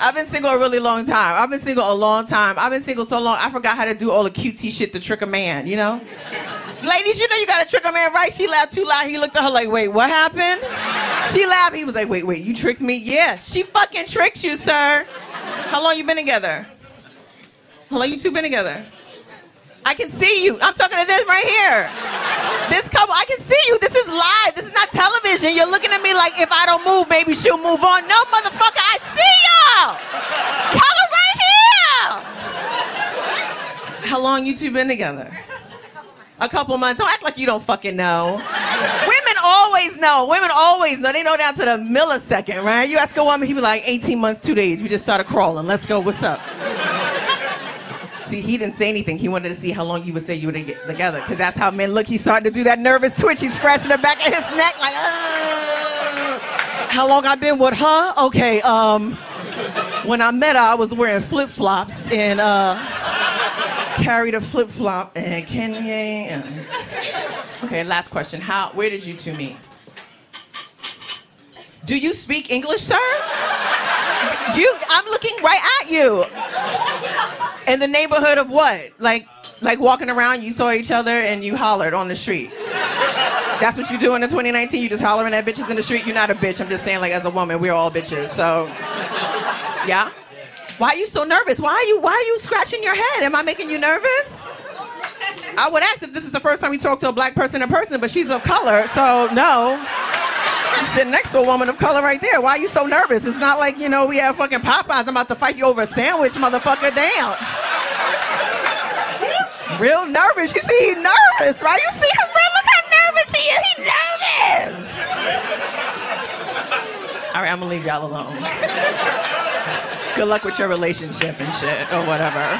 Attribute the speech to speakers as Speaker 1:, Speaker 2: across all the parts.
Speaker 1: I've been single a really long time. I've been single a long time. I've been single so long, I forgot how to do all the cutesy shit to trick a man, you know? Ladies, you know you gotta trick a man, right? She laughed too loud. He looked at her like, wait, what happened? She laughed. He was like, wait, wait, you tricked me? Yeah, she fucking tricked you, sir. How long you been together? How long you two been together? I can see you. I'm talking to this right here. This couple, I can see you. This is live. This is not television. You're looking at me like if I don't move, maybe she'll move on. No, motherfucker, I see y'all. Color right here. How long you two been together? A couple months. Don't act like you don't fucking know. Women always know. Women always know. They know down to the millisecond, right? You ask a woman, he be like, 18 months, two days. We just started crawling. Let's go. What's up? See, he didn't say anything. He wanted to see how long you would say you would get together, because that's how men look. He started to do that nervous twitch. He's scratching the back of his neck, like, how long I've been with her? Okay, um, when I met her, I was wearing flip flops and uh, carried a flip flop and Kanye. Okay, last question. How? Where did you two meet? Do you speak English, sir? You, I'm looking right at you. In the neighborhood of what? Like, like walking around, you saw each other and you hollered on the street. That's what you do in the 2019. You just hollering at bitches in the street. You're not a bitch. I'm just saying, like, as a woman, we're all bitches. So, yeah. Why are you so nervous? Why are you Why are you scratching your head? Am I making you nervous? I would ask if this is the first time we talk to a black person in person, but she's of color, so no. Sitting next to a woman of color right there. Why are you so nervous? It's not like, you know, we have fucking Popeyes. I'm about to fight you over a sandwich, motherfucker. Damn. Real nervous. You see, he's nervous, right? You see him, real? Look how nervous he is. He's nervous. All right, I'm gonna leave y'all alone. Good luck with your relationship and shit, or whatever.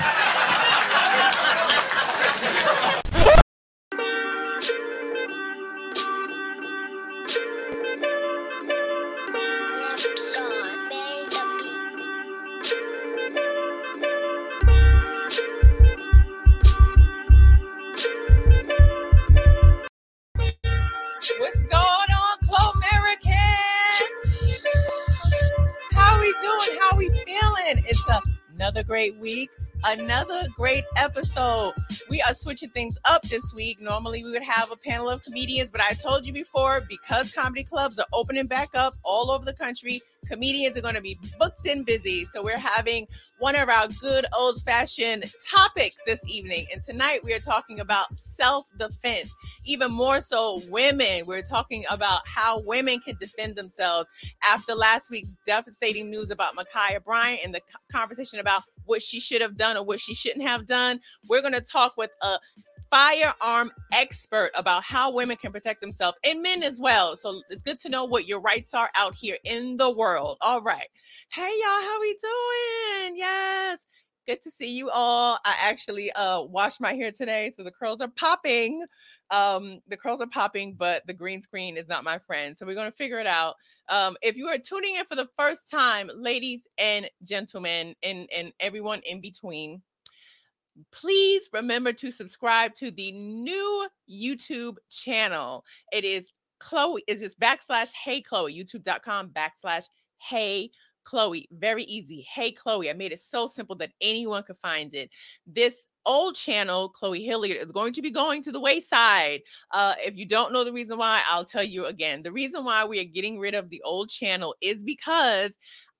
Speaker 1: We are switching things up this week. Normally we would have a panel of comedians, but I told you before, because comedy clubs are opening back up all over the country, comedians are going to be booked and busy. So we're having one of our good old fashioned topics this evening. And tonight we are talking about self defense, even more so women. We're talking about how women can defend themselves after last week's devastating news about Ma'Khia Bryant and the conversation about what she should have done or what she shouldn't have done. We're going to talk with a firearm expert about how women can protect themselves and men as well. So it's good to know what your rights are out here in the world. All right. Hey y'all, how we doing? Yes. Good to see you all. I actually uh washed my hair today, so the curls are popping. Um, the curls are popping, but the green screen is not my friend. So we're gonna figure it out. Um, if you are tuning in for the first time, ladies and gentlemen, and and everyone in between, please remember to subscribe to the new YouTube channel. It is Chloe, is just backslash hey Chloe, youtube.com backslash hey Chloe. Very easy. Hey Chloe. I made it so simple that anyone could find it. This old channel, Chloe Hilliard, is going to be going to the wayside. Uh, if you don't know the reason why, I'll tell you again. The reason why we are getting rid of the old channel is because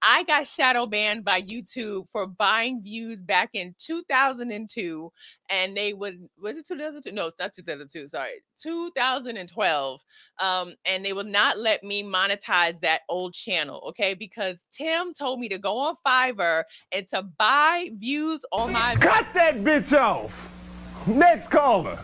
Speaker 1: I got shadow banned by YouTube for buying views back in 2002, and they would was it 2002? No, it's not 2002. Sorry, 2012. Um, and they will not let me monetize that old channel, okay? Because Tim told me to go on Fiverr and to buy views on my
Speaker 2: Cut that bitch off. Next caller.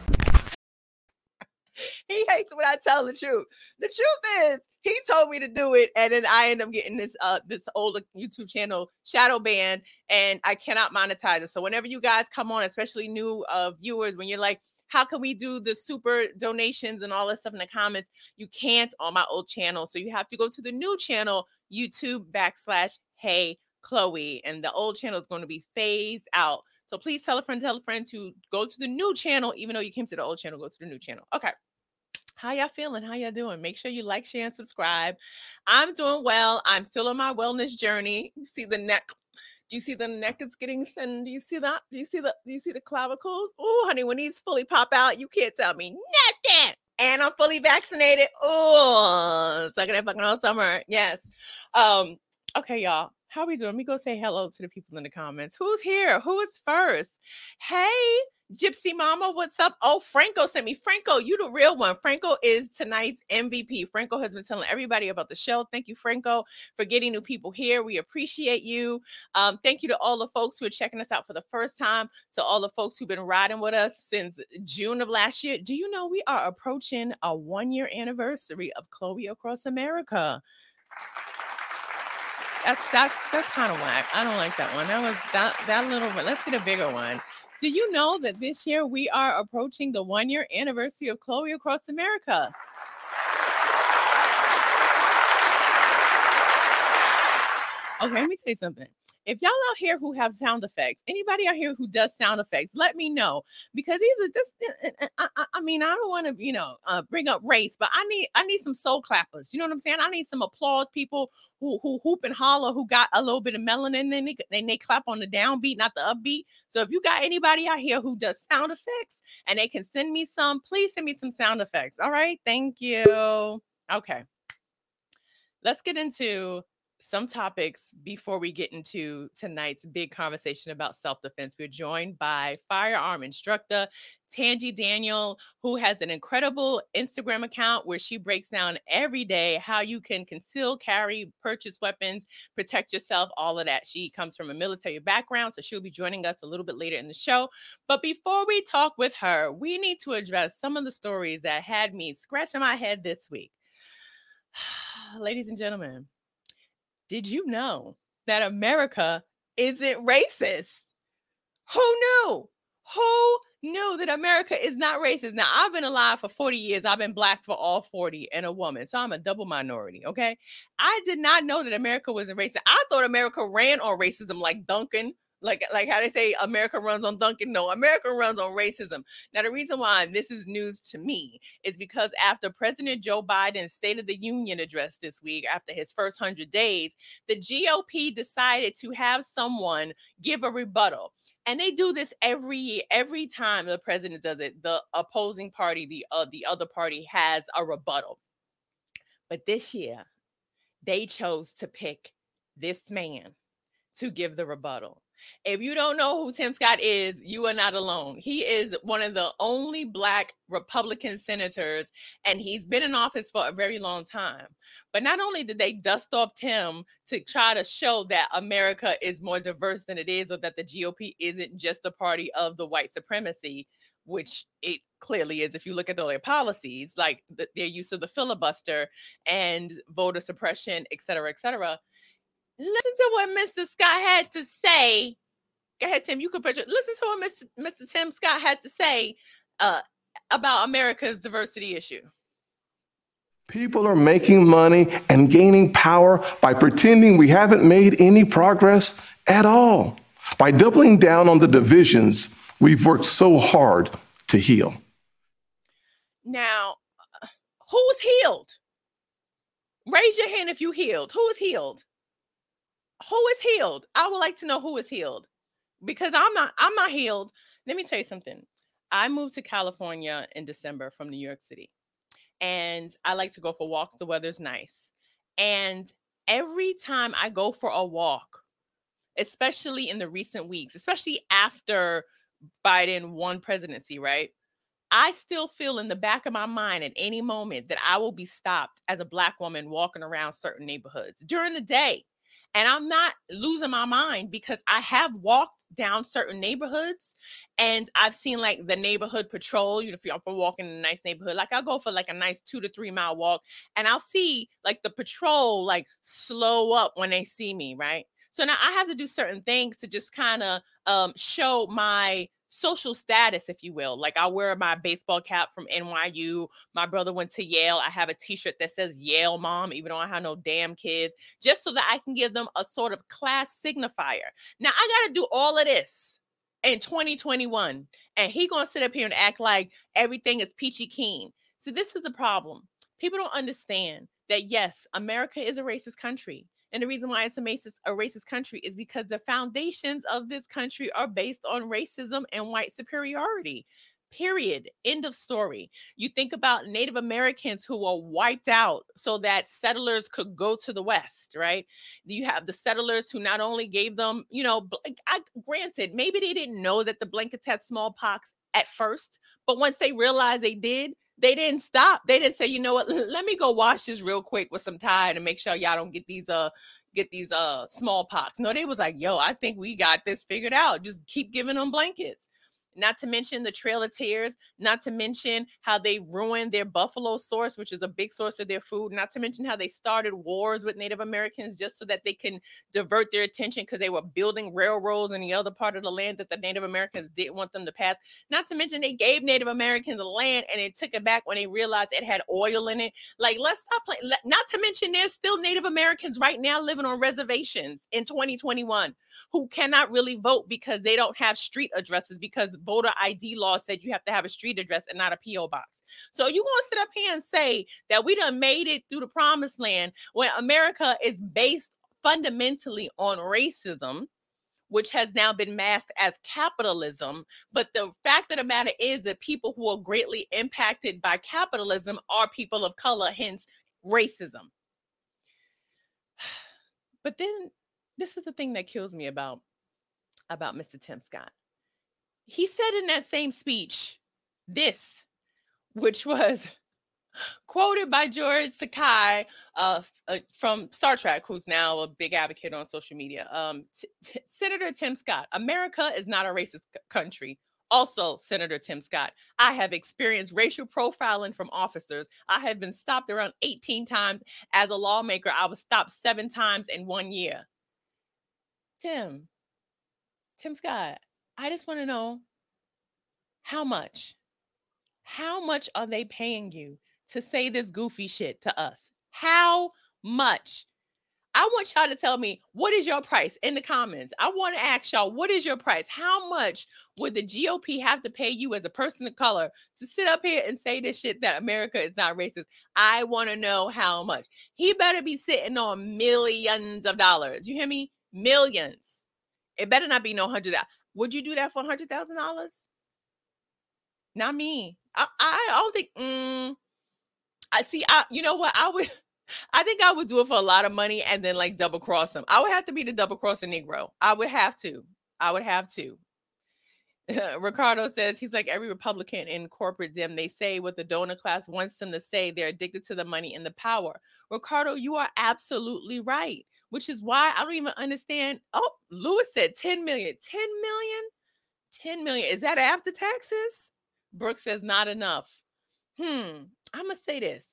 Speaker 1: he hates when I tell the truth. The truth is, he told me to do it, and then I end up getting this uh this old YouTube channel shadow banned, and I cannot monetize it. So whenever you guys come on, especially new uh viewers, when you're like, how can we do the super donations and all this stuff in the comments? You can't on my old channel, so you have to go to the new channel, YouTube backslash Hey Chloe, and the old channel is going to be phased out. So please tell a friend, tell a friend to go to the new channel, even though you came to the old channel, go to the new channel. Okay. How y'all feeling? How y'all doing? Make sure you like, share, and subscribe. I'm doing well. I'm still on my wellness journey. You see the neck Do you see the neck is getting thin? Do you see that? Do you see the do you see the clavicles? Oh, honey, when these fully pop out, you can't tell me nothing. And I'm fully vaccinated. Oh, sucking it fucking all summer. Yes. Um, okay, y'all. How we doing? Me go say hello to the people in the comments. Who's here? Who is first? Hey, Gypsy Mama, what's up? Oh, Franco sent me. Franco, you the real one. Franco is tonight's MVP. Franco has been telling everybody about the show. Thank you, Franco, for getting new people here. We appreciate you. Um, thank you to all the folks who are checking us out for the first time, to all the folks who've been riding with us since June of last year. Do you know we are approaching a one year anniversary of Chloe Across America? That's that's that's kind of whack. I don't like that one. That was that that little. One. Let's get a bigger one. Do you know that this year we are approaching the one year anniversary of Chloe Across America? Okay, let me tell you something if y'all out here who have sound effects, anybody out here who does sound effects, let me know because these are this. Eh, eh, eh, I, I mean, I don't want to, you know, uh, bring up race, but I need I need some soul clappers. You know what I'm saying? I need some applause people who who hoop and holler, who got a little bit of melanin in it, and they clap on the downbeat, not the upbeat. So if you got anybody out here who does sound effects and they can send me some, please send me some sound effects. All right, thank you. Okay, let's get into some topics before we get into tonight's big conversation about self defense. We're joined by firearm instructor Tangi Daniel, who has an incredible Instagram account where she breaks down every day how you can conceal, carry, purchase weapons, protect yourself, all of that. She comes from a military background, so she'll be joining us a little bit later in the show. But before we talk with her, we need to address some of the stories that had me scratching my head this week. Ladies and gentlemen, did you know that America isn't racist? Who knew? Who knew that America is not racist? Now, I've been alive for 40 years. I've been black for all 40 and a woman. So I'm a double minority. Okay. I did not know that America wasn't racist. I thought America ran on racism like Dunkin' like like how they say America runs on Dunkin'. No, America runs on racism. Now, the reason why this is news to me is because after President Joe Biden's State of the Union address this week, after his first hundred days, the GOP decided to have someone give a rebuttal. And they do this every year, every time the president does it. The opposing party, the uh, the other party, has a rebuttal. But this year, they chose to pick this man to give the rebuttal. If you don't know who Tim Scott is, you are not alone. He is one of the only Black Republican senators, and he's been in office for a very long time. But not only did they dust off Tim to try to show that America is more diverse than it is, or that the GOP isn't just a party of the white supremacy, which it clearly is if you look at all their policies, like the, their use of the filibuster and voter suppression, et cetera, et cetera Listen to what Mr. Scott had to say. Go ahead, Tim. You could put your, listen to what Mr. Mr. Tim Scott had to say uh, about America's diversity issue.
Speaker 2: People are making money and gaining power by pretending we haven't made any progress at all, by doubling down on the divisions we've worked so hard to heal.
Speaker 1: Now, uh, who's healed? Raise your hand if you healed. Who is healed? Who is healed? I would like to know who is healed because I'm not I'm not healed. Let me tell you something. I moved to California in December from New York City. And I like to go for walks. The weather's nice. And every time I go for a walk, especially in the recent weeks, especially after Biden won presidency, right? I still feel in the back of my mind at any moment that I will be stopped as a black woman walking around certain neighborhoods during the day. And I'm not losing my mind because I have walked down certain neighborhoods and I've seen like the neighborhood patrol. You know, if you're walking in a nice neighborhood, like I'll go for like a nice two to three mile walk and I'll see like the patrol like slow up when they see me, right? So now I have to do certain things to just kind of um, show my social status, if you will. Like I wear my baseball cap from NYU. My brother went to Yale. I have a t-shirt that says Yale mom, even though I have no damn kids, just so that I can give them a sort of class signifier. Now I got to do all of this in 2021. And he gonna sit up here and act like everything is peachy keen. So this is the problem. People don't understand that yes, America is a racist country. And the reason why it's a racist, a racist country is because the foundations of this country are based on racism and white superiority. Period. End of story. You think about Native Americans who were wiped out so that settlers could go to the West, right? You have the settlers who not only gave them, you know, I, granted, maybe they didn't know that the blankets had smallpox at first, but once they realized they did, they didn't stop. They didn't say, you know what, let me go wash this real quick with some Tide and make sure y'all don't get these uh get these uh smallpox. No, they was like, yo, I think we got this figured out. Just keep giving them blankets not to mention the Trail of Tears, not to mention how they ruined their buffalo source, which is a big source of their food, not to mention how they started wars with Native Americans just so that they can divert their attention because they were building railroads in the other part of the land that the Native Americans didn't want them to pass. Not to mention they gave Native Americans the land and they took it back when they realized it had oil in it. Like, let's stop playing. Not to mention there's still Native Americans right now living on reservations in 2021 who cannot really vote because they don't have street addresses because voter ID law said you have to have a street address and not a PO box. So you to sit up here and say that we done made it through the promised land when America is based fundamentally on racism which has now been masked as capitalism. But the fact of the matter is that people who are greatly impacted by capitalism are people of color, hence racism. But then this is the thing that kills me about about Mr. Tim Scott he said in that same speech this, which was quoted by George Takei uh, uh, from Star Trek, who's now a big advocate on social media. Um, t- t- Senator Tim Scott, America is not a racist c- country. Also, Senator Tim Scott, I have experienced racial profiling from officers. I have been stopped around 18 times. As a lawmaker, I was stopped seven times in one year. Tim, Tim Scott, I just want to know how much? How much are they paying you to say this goofy shit to us? How much? I want y'all to tell me what is your price in the comments. I want to ask y'all, what is your price? How much would the GOP have to pay you as a person of color to sit up here and say this shit that America is not racist? I want to know how much. He better be sitting on millions of dollars. You hear me? Millions. It better not be no hundred. Would you do that for a hundred thousand dollars? Not me. I, I don't think. Mm, I see. I you know what I would. I think I would do it for a lot of money and then like double cross them. I would have to be the double crossing Negro. I would have to. I would have to. Ricardo says he's like every Republican in corporate dim. They say what the donor class wants them to say. They're addicted to the money and the power. Ricardo, you are absolutely right which is why I don't even understand. Oh, Lewis said 10 million. 10 million? 10 million. Is that after taxes? Brooke says not enough. Hmm. I'm gonna say this.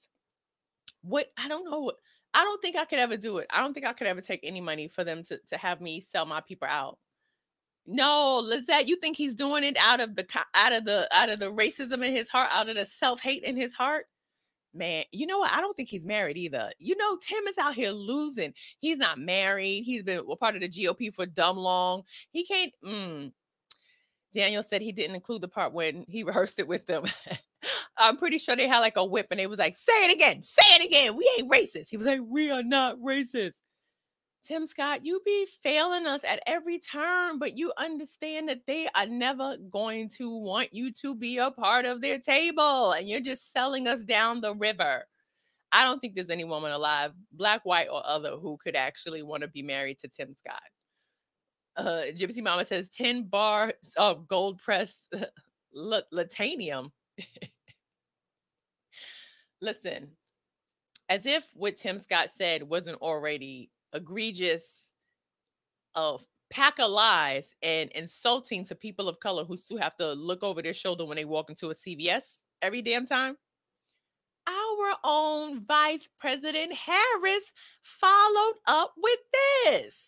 Speaker 1: What I don't know I don't think I could ever do it. I don't think I could ever take any money for them to, to have me sell my people out. No, Lizette, you think he's doing it out of the out of the out of the racism in his heart, out of the self-hate in his heart? Man, you know what? I don't think he's married either. You know, Tim is out here losing. He's not married. He's been a part of the GOP for dumb long. He can't. Mm. Daniel said he didn't include the part when he rehearsed it with them. I'm pretty sure they had like a whip and it was like, say it again, say it again. We ain't racist. He was like, we are not racist. Tim Scott, you be failing us at every turn, but you understand that they are never going to want you to be a part of their table and you're just selling us down the river. I don't think there's any woman alive, black, white, or other, who could actually want to be married to Tim Scott. Uh, Gypsy Mama says 10 bars of gold press latinum. Listen, as if what Tim Scott said wasn't already egregious of pack of lies and insulting to people of color who still have to look over their shoulder when they walk into a CVS every damn time. Our own Vice President Harris followed up with this.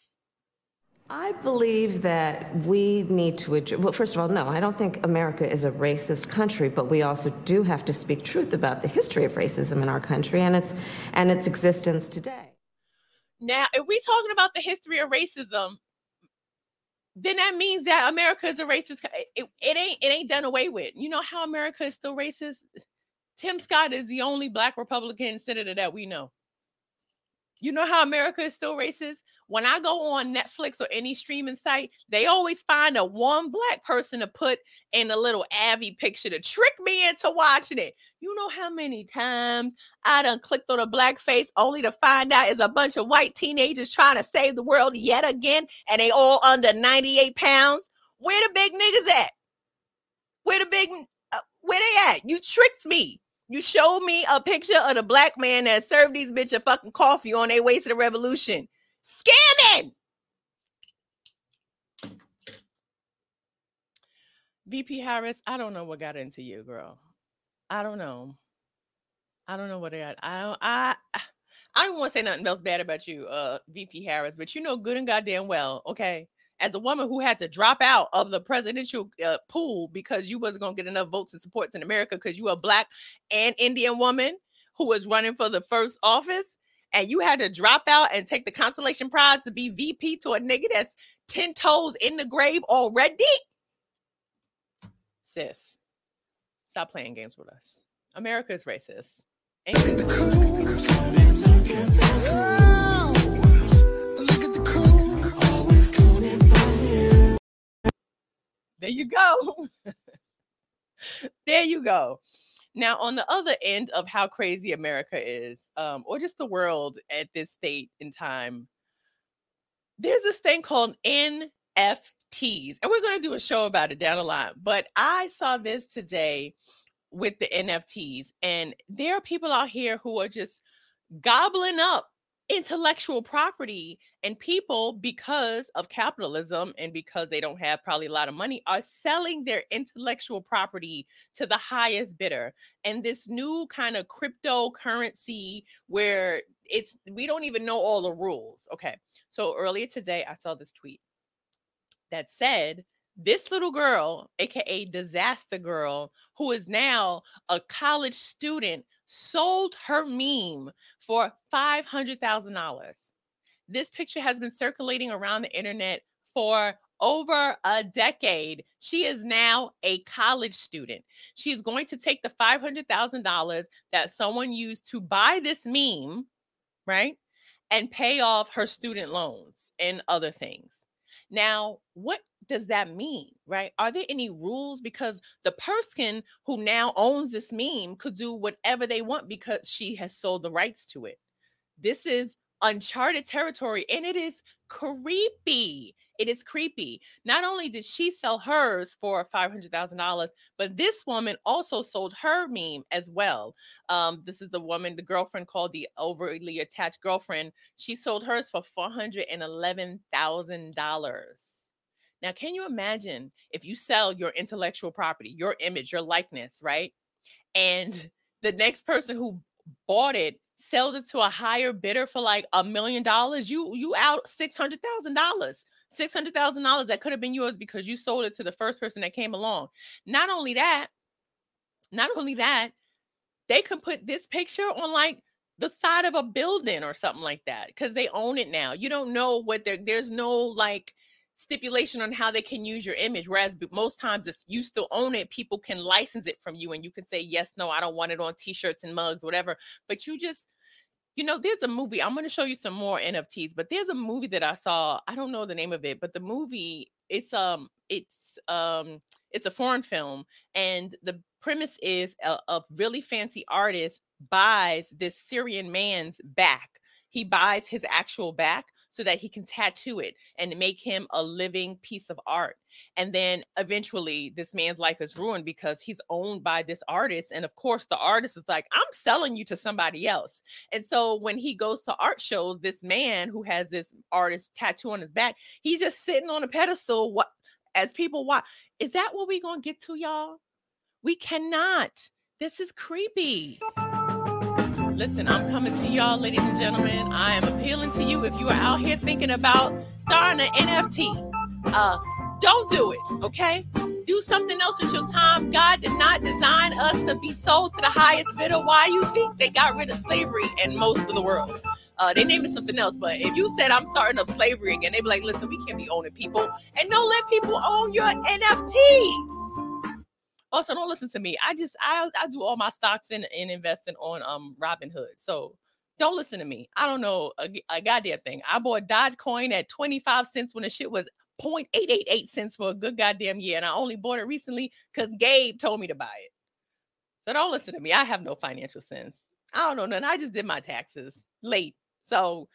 Speaker 3: I believe that we need to address, well, first of all, no, I don't think America is a racist country, but we also do have to speak truth about the history of racism in our country and its, and its existence today.
Speaker 1: Now, if we're talking about the history of racism, then that means that America is a racist. It, it ain't it ain't done away with. You know how America is still racist? Tim Scott is the only black Republican senator that we know. You know how America is still racist? When I go on Netflix or any streaming site, they always find a one black person to put in a little Avi picture to trick me into watching it. You know how many times I done clicked on a black face only to find out is a bunch of white teenagers trying to save the world yet again, and they all under 98 pounds? Where the big niggas at? Where the big uh, where they at? You tricked me. You showed me a picture of the black man that served these bitch a fucking coffee on their way to the revolution. Scamming. VP Harris, I don't know what got into you, girl. I don't know. I don't know what I got. I don't I I don't want to say nothing else bad about you, uh, VP Harris, but you know good and goddamn well, okay, as a woman who had to drop out of the presidential uh, pool because you wasn't going to get enough votes and supports in America because you a black and Indian woman who was running for the first office and you had to drop out and take the consolation prize to be VP to a nigga that's 10 toes in the grave already? Sis, stop playing games with us. America is racist. There you go. there you go. Now, on the other end of how crazy America is, um, or just the world at this state in time, there's this thing called NFTs. And we're going to do a show about it down the line. But I saw this today with the NFTs, and there are people out here who are just gobbling up intellectual property and people because of capitalism and because they don't have probably a lot of money are selling their intellectual property to the highest bidder. And this new kind of cryptocurrency where it's we don't even know all the rules. Okay so earlier today i saw this tweet that said this little girl, aka Disaster Girl, who is now a college student sold her meme for $500,000. This picture has been circulating around the internet for over a decade. She is now a college student. She is going to take the $500,000 that someone used to buy this meme, right? And pay off her student loans and other things. Now, what does that mean, right? Are there any rules? Because the person who now owns this meme could do whatever they want because she has sold the rights to it. This is uncharted territory and it is creepy. It is creepy. Not only did she sell hers for $500,000, but this woman also sold her meme as well. Um, this is the woman, the girlfriend called the overly attached girlfriend. She sold hers for $411,000. Now, can you imagine if you sell your intellectual property, your image, your likeness, right? And the next person who bought it sells it to a higher bidder for like a million dollars, you you out six hundred thousand dollars. Six hundred thousand dollars that could have been yours because you sold it to the first person that came along. Not only that, not only that, they can put this picture on like the side of a building or something like that because they own it now. You don't know what there. There's no like stipulation on how they can use your image. Whereas most times, if you still own it, people can license it from you and you can say, yes, no, I don't want it on t shirts and mugs, whatever. But you just, you know, there's a movie. I'm going to show you some more NFTs, but there's a movie that I saw. I don't know the name of it, but the movie, it's, um, it's, um, it's a foreign film. And the premise is a, a really fancy artist buys this Syrian man's back. He buys his actual back so that he can tattoo it and make him a living piece of art. And then eventually, this man's life is ruined because he's owned by this artist. And of course, the artist is like, I'm selling you to somebody else. And so when he goes to art shows, this man who has this artist tattoo on his back, he's just sitting on a pedestal. What as people watch, is that what we're gonna get to, y'all? We cannot. This is creepy. Listen, I'm coming to y'all, ladies and gentlemen. I am appealing to you if you are out here thinking about starting an NFT. Uh, don't do it, okay? Do something else with your time. God did not design us to be sold to the highest bidder. Why you think they got rid of slavery in most of the world? Uh, they named it something else, but if you said I'm starting up slavery again, they'd be like, listen, we can't be owning people. And don't let people own your NFTs. Also, don't listen to me. I just I I do all my stocks and, and investing on um Robinhood. So Don't listen to me. I don't know a, a goddamn thing. I bought Dogecoin at 25 cents when the shit was 0.888 cents for a good goddamn year. And I only bought it recently because Gabe told me to buy it. So don't listen to me. I have no financial sense. I don't know nothing. I just did my taxes late. So,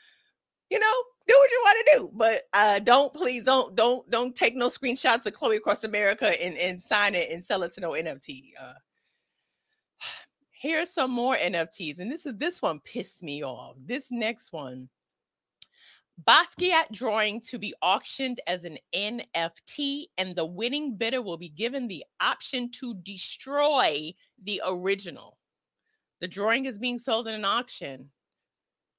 Speaker 1: you know, do what you want to do. But uh don't please don't don't don't take no screenshots of Chloe across America and, and sign it and sell it to no NFT. Uh here's some more NFTs. And this is this one pissed me off. This next one. Basquiat drawing to be auctioned as an NFT, and the winning bidder will be given the option to destroy the original. The drawing is being sold in an auction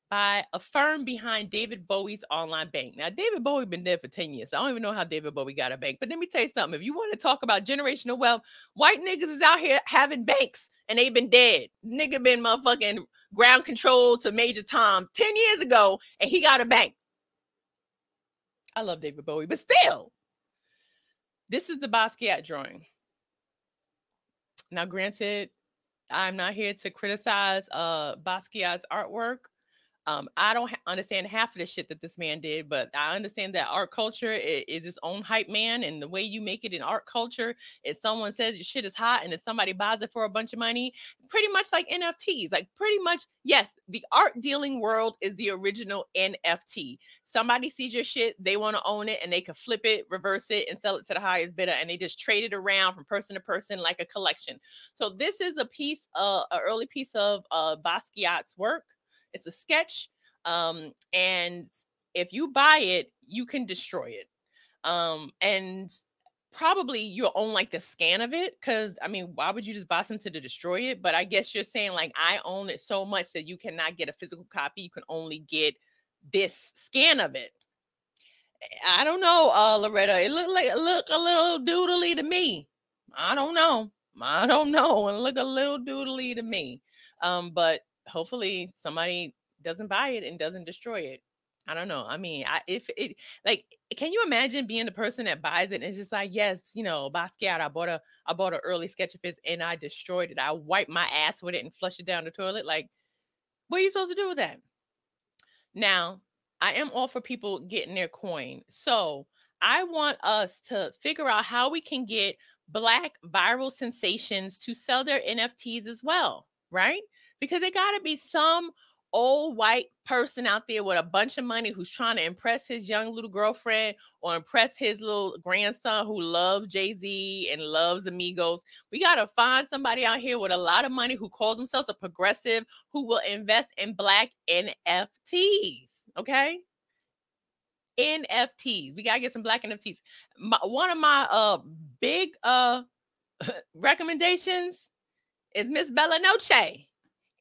Speaker 1: by a firm behind David Bowie's online bank. Now, David Bowie been dead for 10 years. So I don't even know how David Bowie got a bank. But let me tell you something. If you want to talk about generational wealth, white niggas is out here having banks and they've been dead. Nigga been motherfucking ground control to Major Tom 10 years ago and he got a bank. I love David Bowie, but still, this is the Basquiat drawing. Now, granted, I'm not here to criticize uh Basquiat's artwork. Um, I don't ha- understand half of the shit that this man did, but I understand that art culture is, is, its own hype man, and the way you make it in art culture is someone says your shit is hot, and if somebody buys it for a bunch of money. Pretty much like NFTs, like pretty much yes, the art dealing world is the original NFT. Somebody sees your shit, they want to own it, and they can flip it, reverse it, and sell it to the highest bidder, and they just trade it around from person to person like a collection. So this is a piece, uh, an early piece of uh, Basquiat's work it's a sketch. Um, and if you buy it, you can destroy it. Um, and probably you'll own like the scan of it because I mean, why would you just buy something to destroy it? But I guess you're saying like I own it so much that you cannot get a physical copy, you can only get this scan of it. I don't know, uh, Loretta. It looked like it looked a little doodly to me. I don't know. I don't know. And look a little doodly to me. Um, but hopefully somebody doesn't buy it and doesn't destroy it. I don't know. I mean, I, if it like, can you imagine being the person that buys it and it's just like, yes, you know, Basquiat, I bought a, I bought an early sketch of his and I destroyed it. I wiped my ass with it and flushed it down the toilet. Like, what are you supposed to do with that? Now, I am all for people getting their coin. So I want us to figure out how we can get black viral sensations to sell their NFTs as well, right? Because it got to be some old white person out there with a bunch of money who's trying to impress his young little girlfriend or impress his little grandson who loves Jay Z and loves Amigos. We got to find somebody out here with a lot of money who calls themselves a progressive who will invest in black NFTs. Okay. NFTs. We got to get some black NFTs. My, one of my uh big uh recommendations is Miss Bella Noche.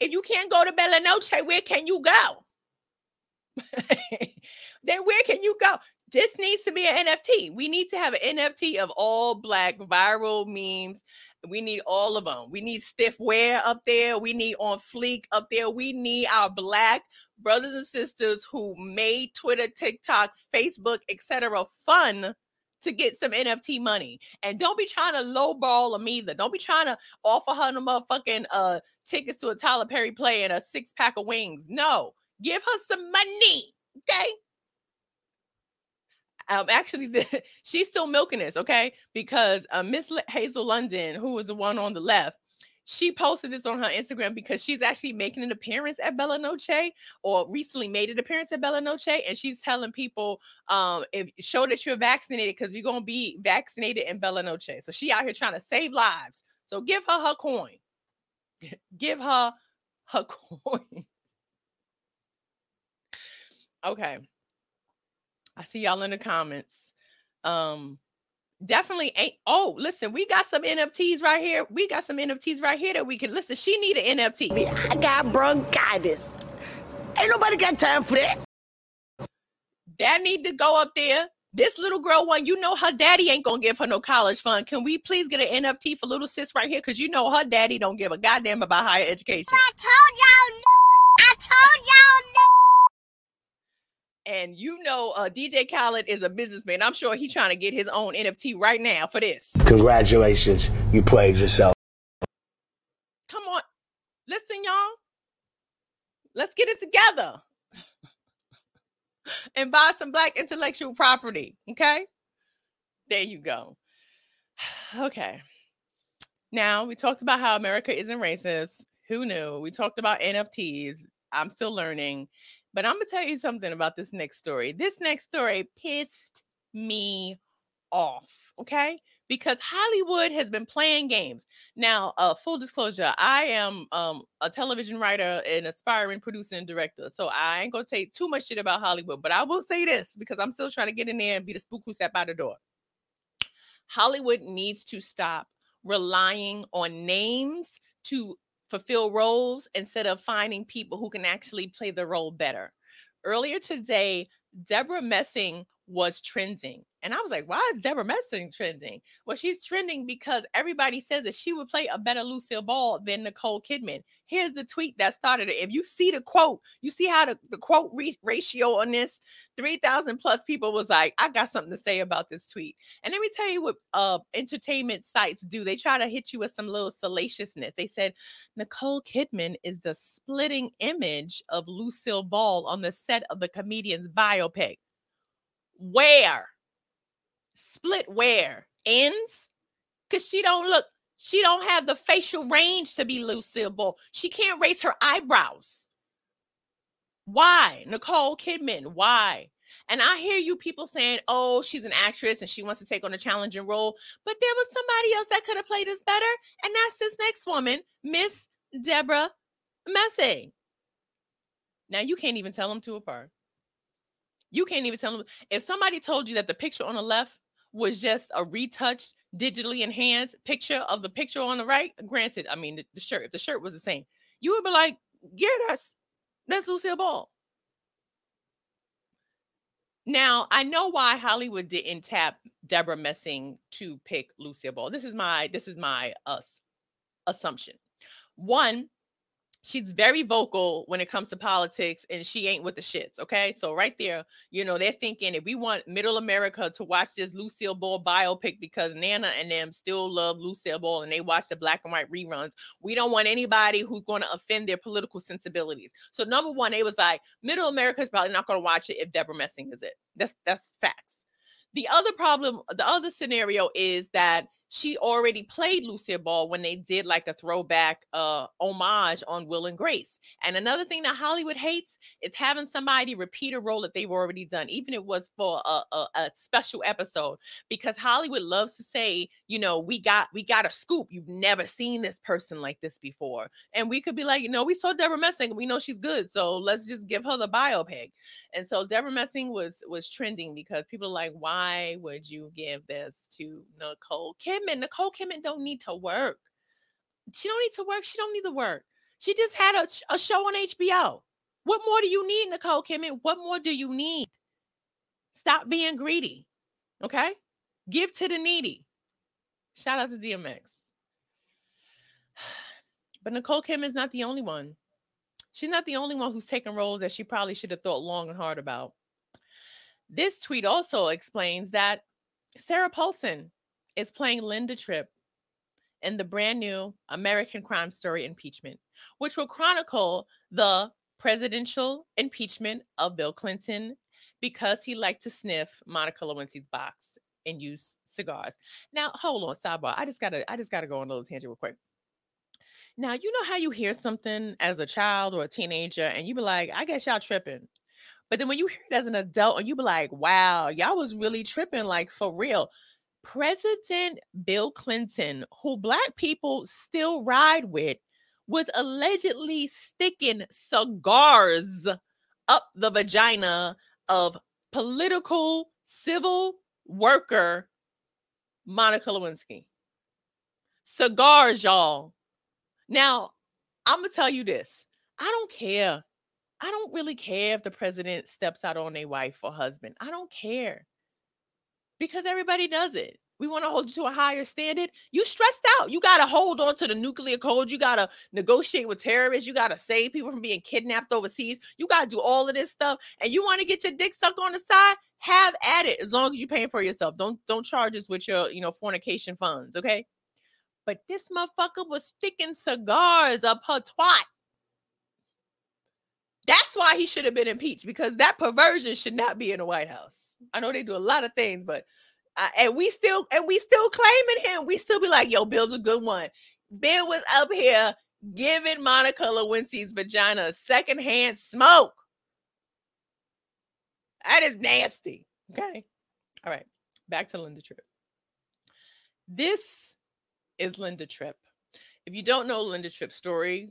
Speaker 1: If you can't go to Bella Noche, where can you go? then where can you go? This needs to be an NFT. We need to have an NFT of all black viral memes. We need all of them. We need stiff wear up there. We need on fleek up there. We need our black brothers and sisters who made Twitter, TikTok, Facebook, etc. fun to get some NFT money. And don't be trying to lowball them either. Don't be trying to offer her the motherfucking uh tickets to a Tyler Perry play and a six pack of wings. No, give her some money. Okay. Um, actually, the, she's still milking this, okay? Because uh, Miss Hazel London, who was the one on the left, she posted this on her Instagram because she's actually making an appearance at Bella Noche or recently made an appearance at Bella Noche. And she's telling people, um, if show that you're vaccinated because we're gonna be vaccinated in Bella Noche. So she out here trying to save lives. So give her her coin. give her her coin. okay. I see y'all in the comments. Um, definitely ain't. Oh, listen, we got some NFTs right here. We got some NFTs right here that we can listen. She need an NFT.
Speaker 4: I got bronchitis. Ain't nobody got time for that.
Speaker 1: That need to go up there. This little girl one, you know her daddy ain't gonna give her no college fund. Can we please get an NFT for little sis right here? Cause you know her daddy don't give a goddamn about higher education.
Speaker 4: I told y'all, I told y'all.
Speaker 1: And you know, uh, DJ Khaled is a businessman. I'm sure he's trying to get his own NFT right now for this.
Speaker 4: Congratulations, you played yourself.
Speaker 1: Come on, listen, y'all. Let's get it together and buy some black intellectual property. Okay. There you go. Okay. Now we talked about how America isn't racist. Who knew? We talked about NFTs. I'm still learning. But I'm to tell you something about this next story. This next story pissed me off. Okay because Hollywood has been playing games. Now, uh, full disclosure, I am um, a television writer and aspiring producer and director. So I ain't gonna take too much shit about Hollywood, but I will say this because I'm still trying to get in there and be the spook who step out the door. Hollywood needs to stop relying on names to fulfill roles instead of finding people who can actually play the role better. Earlier today, Debra Messing was trending. And I was like, why is Debra Messing trending? Well, she's trending because everybody says that she would play a better Lucille Ball than Nicole Kidman. Here's the tweet that started it. If you see the quote, you see how the, the quote re- ratio on this 3,000 plus people was like, I got something to say about this tweet. And let me tell you what uh, entertainment sites do. They try to hit you with some little salaciousness. They said, Nicole Kidman is the splitting image of Lucille Ball on the set of the comedian's biopic where? Split where? Ends? Because she don't look, she don't have the facial range to be Lucille Ball. She can't raise her eyebrows. Why? Nicole Kidman, why? And I hear you people saying, oh, she's an actress and she wants to take on a challenging role. But there was somebody else that could have played this better. And that's this next woman, Miss Debra Messing. Now you can't even tell them to apart. You can't even tell them if somebody told you that the picture on the left was just a retouched, digitally enhanced picture of the picture on the right. Granted, I mean the, the shirt, if the shirt was the same, you would be like, yeah, that's that's Lucille Ball. Now, I know why Hollywood didn't tap Debra Messing to pick Lucille Ball. This is my this is my uh, us assumption. One, she's very vocal when it comes to politics and she ain't with the shits okay? So right there you know they're thinking if we want middle america to watch this lucille ball biopic because nana and them still love lucille ball and they watch the black and white reruns we don't want anybody who's going to offend their political sensibilities. So number one they was like middle america is probably not going to watch it if debra messing is it. That's that's facts. The other problem the other scenario is that she already played Lucille Ball when they did like a throwback uh homage on Will and Grace. And another thing that Hollywood hates is having somebody repeat a role that they've already done, even if it was for a, a, a, special episode, because Hollywood loves to say, you know, we got we got a scoop. You've never seen this person like this before. And we could be like, you know, we saw Debra Messing, we know she's good. So let's just give her the biopic. And so Debra Messing was was trending because people are like, why would you give this to Nicole Kidman? Kidman. Nicole Kidman don't need to work. She don't need to work. She don't need to work. She just had a, a show on HBO. What more do you need, Nicole Kidman? What more do you need? Stop being greedy. Okay? Give to the needy. Shout out to DMX. But Nicole Kim is not the only one. She's not the only one who's taken roles that she probably should have thought long and hard about. This tweet also explains that Sarah Paulson is playing Linda Tripp in the brand new American Crime Story impeachment, which will chronicle the presidential impeachment of Bill Clinton because he liked to sniff Monica Lewinsky's box and use cigars. Now, hold on, sidebar. I just gotta, I just gotta go on a little tangent real quick. Now, you know how you hear something as a child or a teenager, and you be like, I guess y'all tripping. But then when you hear it as an adult, and you be like, wow, y'all was really tripping, like for real. President Bill Clinton, who Black people still ride with, was allegedly sticking cigars up the vagina of political civil worker Monica Lewinsky. Cigars, y'all. Now, I'm going to tell you this I don't care. I don't really care if the president steps out on a wife or husband. I don't care because everybody does it. We want to hold you to a higher standard. You stressed out. You got to hold on to the nuclear code. You got to negotiate with terrorists. You got to save people from being kidnapped overseas. You got to do all of this stuff. And you want to get your dick sucked on the side? Have at it as long as you're paying for yourself. Don't don't charge us with your, you know, fornication funds, okay? But this motherfucker was sticking cigars up her twat. That's why he should have been impeached because that perversion should not be in the White House. I know they do a lot of things, but uh, and we still and we still claiming him. We still be like, "Yo, Bill's a good one." Bill was up here giving Monica Lewinsky's vagina a secondhand smoke. That is nasty. Okay. All right. Back to Linda Tripp. This is Linda Tripp. If you don't know Linda Tripp's story,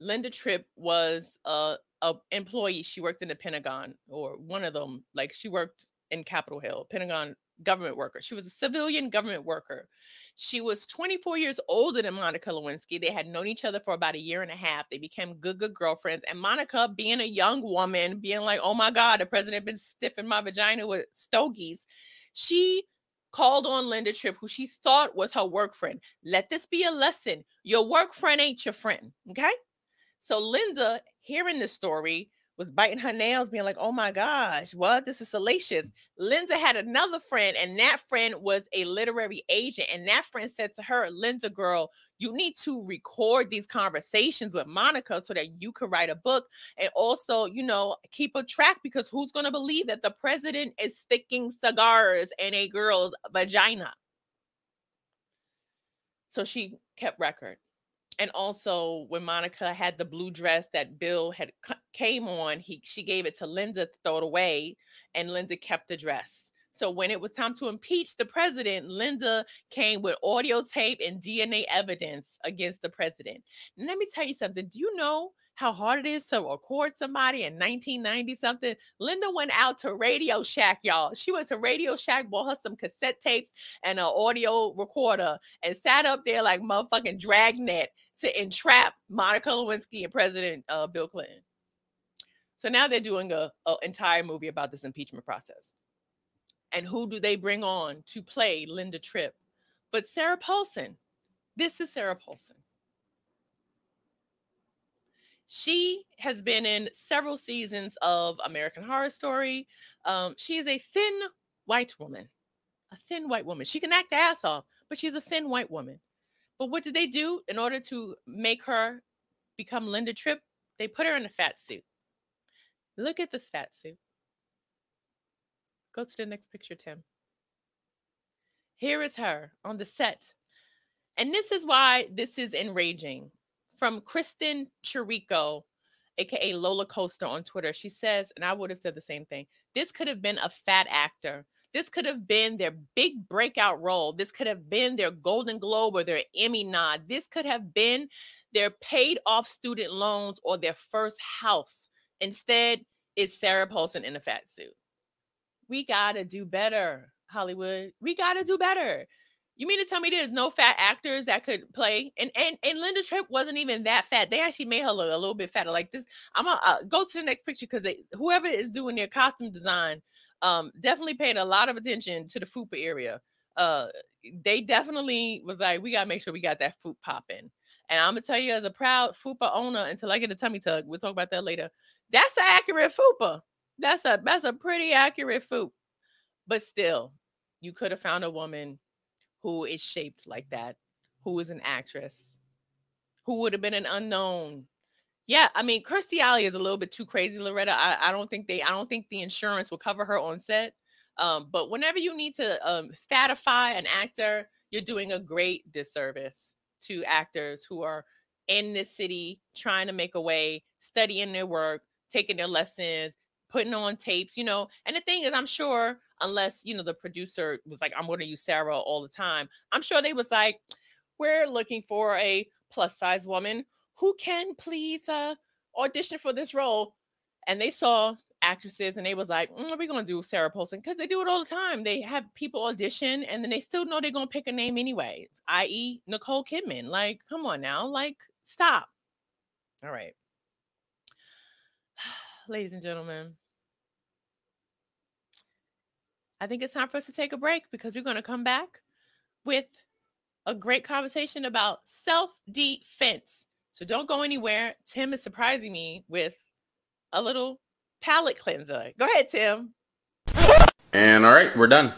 Speaker 1: Linda Tripp was a, a employee. She worked in the Pentagon or one of them. Like she worked in Capitol Hill, Pentagon government worker. She was a civilian government worker. She was 24 years older than Monica Lewinsky. They had known each other for about a year and a half. They became good, good girlfriends. And Monica, being a young woman, being like, oh my God, the president been stiffing my vagina with stogies. She called on Linda Tripp, who she thought was her work friend. Let this be a lesson. Your work friend ain't your friend. Okay. So Linda, hearing this story, was biting her nails, being like, oh my gosh, what? This is salacious. Linda had another friend, and that friend was a literary agent. And that friend said to her, Linda, girl, you need to record these conversations with Monica so that you can write a book and also, you know, keep a track because who's going to believe that the president is sticking cigars in a girl's vagina? So she kept record and also when Monica had the blue dress that Bill had came on, he she gave it to Linda to throw it away, and Linda kept the dress. So when it was time to impeach the president, Linda came with audio tape and DNA evidence against the president. And let me tell you something. Do you know how hard it is to record somebody in 1990 something. Linda went out to Radio Shack, y'all. She went to Radio Shack, bought her some cassette tapes and an audio recorder, and sat up there like motherfucking dragnet to entrap Monica Lewinsky and President uh, Bill Clinton. So now they're doing a, a entire movie about this impeachment process. And who do they bring on to play Linda Tripp? But Sarah Paulson. This is Sarah Paulson. She has been in several seasons of American Horror Story. Um, she is a thin white woman, a thin white woman. She can act ass off, but she's a thin white woman. But what did they do in order to make her become Linda Tripp? They put her in a fat suit. Look at this fat suit. Go to the next picture, Tim. Here is her on the set. And this is why this is enraging from Kristen Chirico, aka Lola Coaster on Twitter. She says, and I would have said the same thing. This could have been a fat actor. This could have been their big breakout role. This could have been their Golden Globe or their Emmy nod. This could have been their paid off student loans or their first house. Instead, it's Sarah Paulson in a fat suit. We got to do better, Hollywood. We got to do better. You mean to tell me there's no fat actors that could play? And and and Linda Tripp wasn't even that fat. They actually made her look a little bit fatter. Like this, I'm gonna uh, go to the next picture because whoever is doing their costume design, um, definitely paid a lot of attention to the fupa area. Uh, they definitely was like, we gotta make sure we got that foot popping. And I'm gonna tell you, as a proud fupa owner, until I get a tummy tug, we'll talk about that later. That's an accurate fupa. That's a that's a pretty accurate foot. But still, you could have found a woman who is shaped like that, who is an actress, who would have been an unknown. Yeah, I mean, Kirstie Alley is a little bit too crazy, Loretta. I, I don't think they, I don't think the insurance will cover her on set. Um, but whenever you need to um, fatify an actor, you're doing a great disservice to actors who are in this city trying to make a way, studying their work, taking their lessons, putting on tapes, you know. And the thing is, I'm sure, unless you know the producer was like, I'm going to use Sarah all the time, I'm sure they was like, we're looking for a plus size woman who can please uh, audition for this role. And they saw actresses and they was like, mm, we're going to do Sarah Paulson because they do it all the time. They have people audition and then they still know they're going to pick a name anyway, i.e., Nicole Kidman. Like, come on now, like, stop. All right. Ladies and gentlemen, I think it's time for us to take a break because we're going to come back with a great conversation about self defense. So don't go anywhere. Tim is surprising me with a little palate cleanser. Go ahead, Tim.
Speaker 5: And all right, we're done.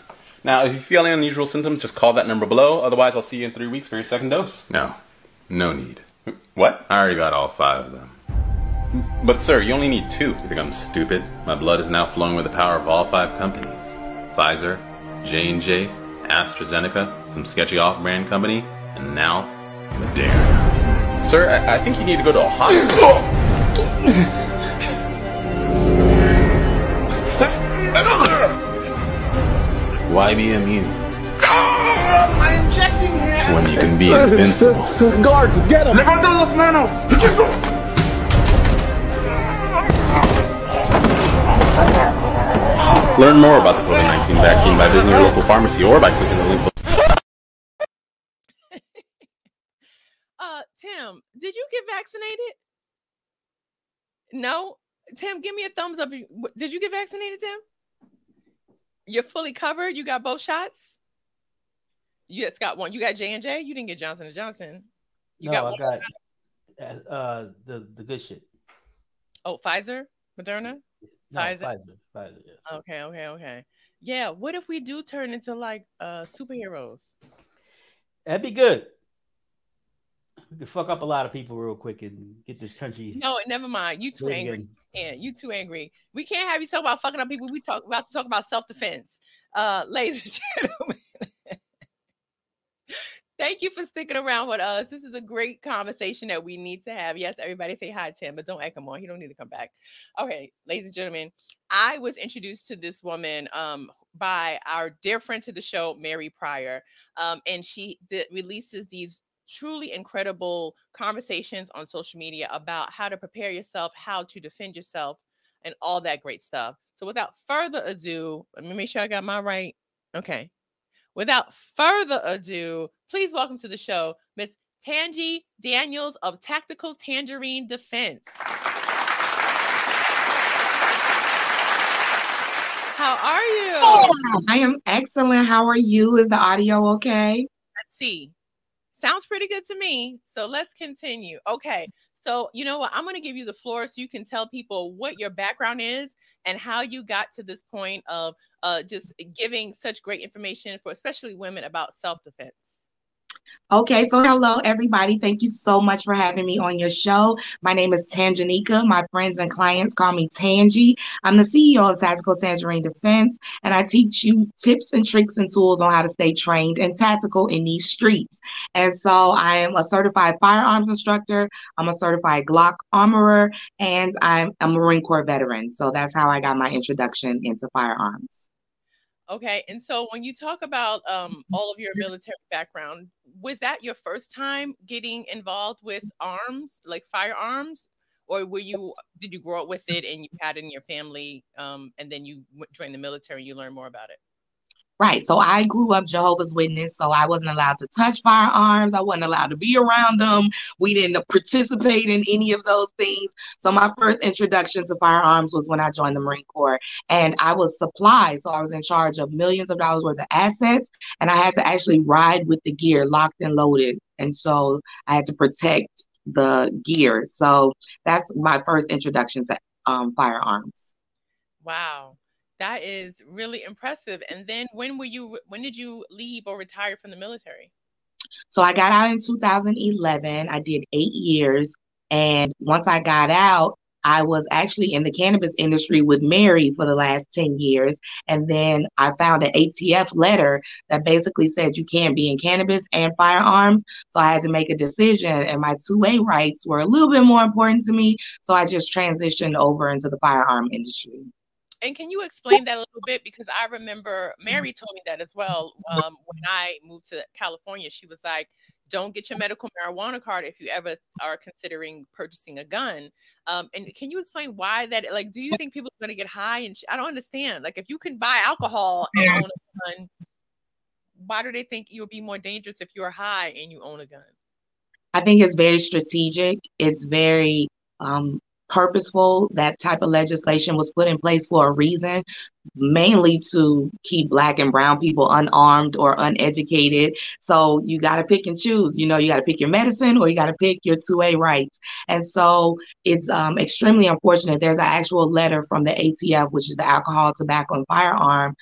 Speaker 5: Now, if you feel any unusual symptoms, just call that number below. Otherwise, I'll see you in three weeks for your second dose.
Speaker 6: No, no need.
Speaker 5: What?
Speaker 6: I already got all five of them.
Speaker 5: But sir, you only need two You think I'm stupid. My blood is now flowing with the power of all five companies. Pfizer, J&J, AstraZeneca, some sketchy off-brand company, and now Moderna. Sir, I, I think you need to go to a hospital. Why be immune?
Speaker 4: I'm injecting him.
Speaker 5: When you can be invincible.
Speaker 2: Guards, get him! Levanten las manos!
Speaker 5: Learn more about the COVID-19 vaccine by visiting your local pharmacy or by clicking the link below.
Speaker 1: Uh, Tim, did you get vaccinated? No, Tim, give me a thumbs up. Did you get vaccinated, Tim? You're fully covered. You got both shots. You just got one. You got J and J. You didn't get Johnson and Johnson. You
Speaker 6: no,
Speaker 1: got
Speaker 6: I
Speaker 1: one
Speaker 6: got
Speaker 1: shot.
Speaker 6: uh, uh the the good shit.
Speaker 1: Oh, Pfizer, Moderna.
Speaker 6: No,
Speaker 1: Pfizer?
Speaker 6: Pfizer. Pfizer. yes.
Speaker 1: Okay, okay, okay. Yeah. What if we do turn into like uh superheroes?
Speaker 6: That'd be good. We could fuck up a lot of people real quick and get this country.
Speaker 1: No, never mind. You too angry. Yeah, you too angry. We can't have you talk about fucking up people. We talk about to talk about self defense. Uh, ladies and gentlemen, thank you for sticking around with us. This is a great conversation that we need to have. Yes, everybody say hi, Tim, but don't echo him on. He don't need to come back. Okay, ladies and gentlemen, I was introduced to this woman um, by our dear friend to the show, Mary Pryor, um, and she did, releases these truly incredible conversations on social media about how to prepare yourself, how to defend yourself, and all that great stuff. So, without further ado, let me make sure I got my right. Okay. Without further ado, please welcome to the show Miss Tangi Daniels of Tactical Tangerine Defense. How are you?
Speaker 7: Oh, I am excellent. How are you? Is the audio okay?
Speaker 1: Let's see. Sounds pretty good to me. So let's continue. Okay. So, you know what? I'm going to give you the floor so you can tell people what your background is and how you got to this point of uh, just giving such great information for especially women about self defense.
Speaker 7: Okay, so hello everybody. Thank you so much for having me on your show. My name is Tanjanika. My friends and clients call me Tangi. I'm the CEO of Tactical Tangerine Defense, and I teach you tips and tricks and tools on how to stay trained and tactical in these streets. And so I am a certified firearms instructor, I'm a certified Glock armorer, and I'm a Marine Corps veteran. So that's how I got my introduction into firearms.
Speaker 1: Okay. And so when you talk about um, all of your military background, was that your first time getting involved with arms, like firearms? Or were you, did you grow up with it and you had it in your family um, and then you joined the military and you learned more about it?
Speaker 7: Right. So I grew up Jehovah's Witness, so I wasn't allowed to touch firearms. I wasn't allowed to be around them. We didn't participate in any of those things. So my first introduction to firearms was when I joined the Marine Corps, and I was supplied. So I was in charge of millions of dollars worth of assets, and I had to actually ride with the gear locked and loaded. And so I had to protect the gear. So that's my first introduction to um, firearms.
Speaker 1: Wow. That is really impressive. And then when were you when did you leave or retire from the military?
Speaker 7: So I got out in 2011. I did eight years. And once I got out, I was actually in the cannabis industry with Mary for the last 10 years. And then I found an ATF letter that basically said you can't be in cannabis and firearms. So I had to make a decision, and my 2A rights were a little bit more important to me. So I just transitioned over into the firearm industry.
Speaker 1: And can you explain that a little bit? Because I remember Mary told me that as well. Um, when I moved to California, she was like, don't get your medical marijuana card if you ever are considering purchasing a gun. Um, and can you explain why that? Like, do you think people are going to get high? And sh- I don't understand. Like, if you can buy alcohol and own a gun, why do they think you'll be more dangerous if you're high and you own a gun?
Speaker 7: I think it's very strategic. It's very um, purposeful. That type of legislation was put in place for a reason, mainly to keep Black and Brown people unarmed or uneducated. So you got to pick and choose. You know, you got to pick your medicine or you got to pick your 2A rights. And so it's um, extremely unfortunate. There's an actual letter from the ATF, which is the Alcohol, Tobacco, and Firearm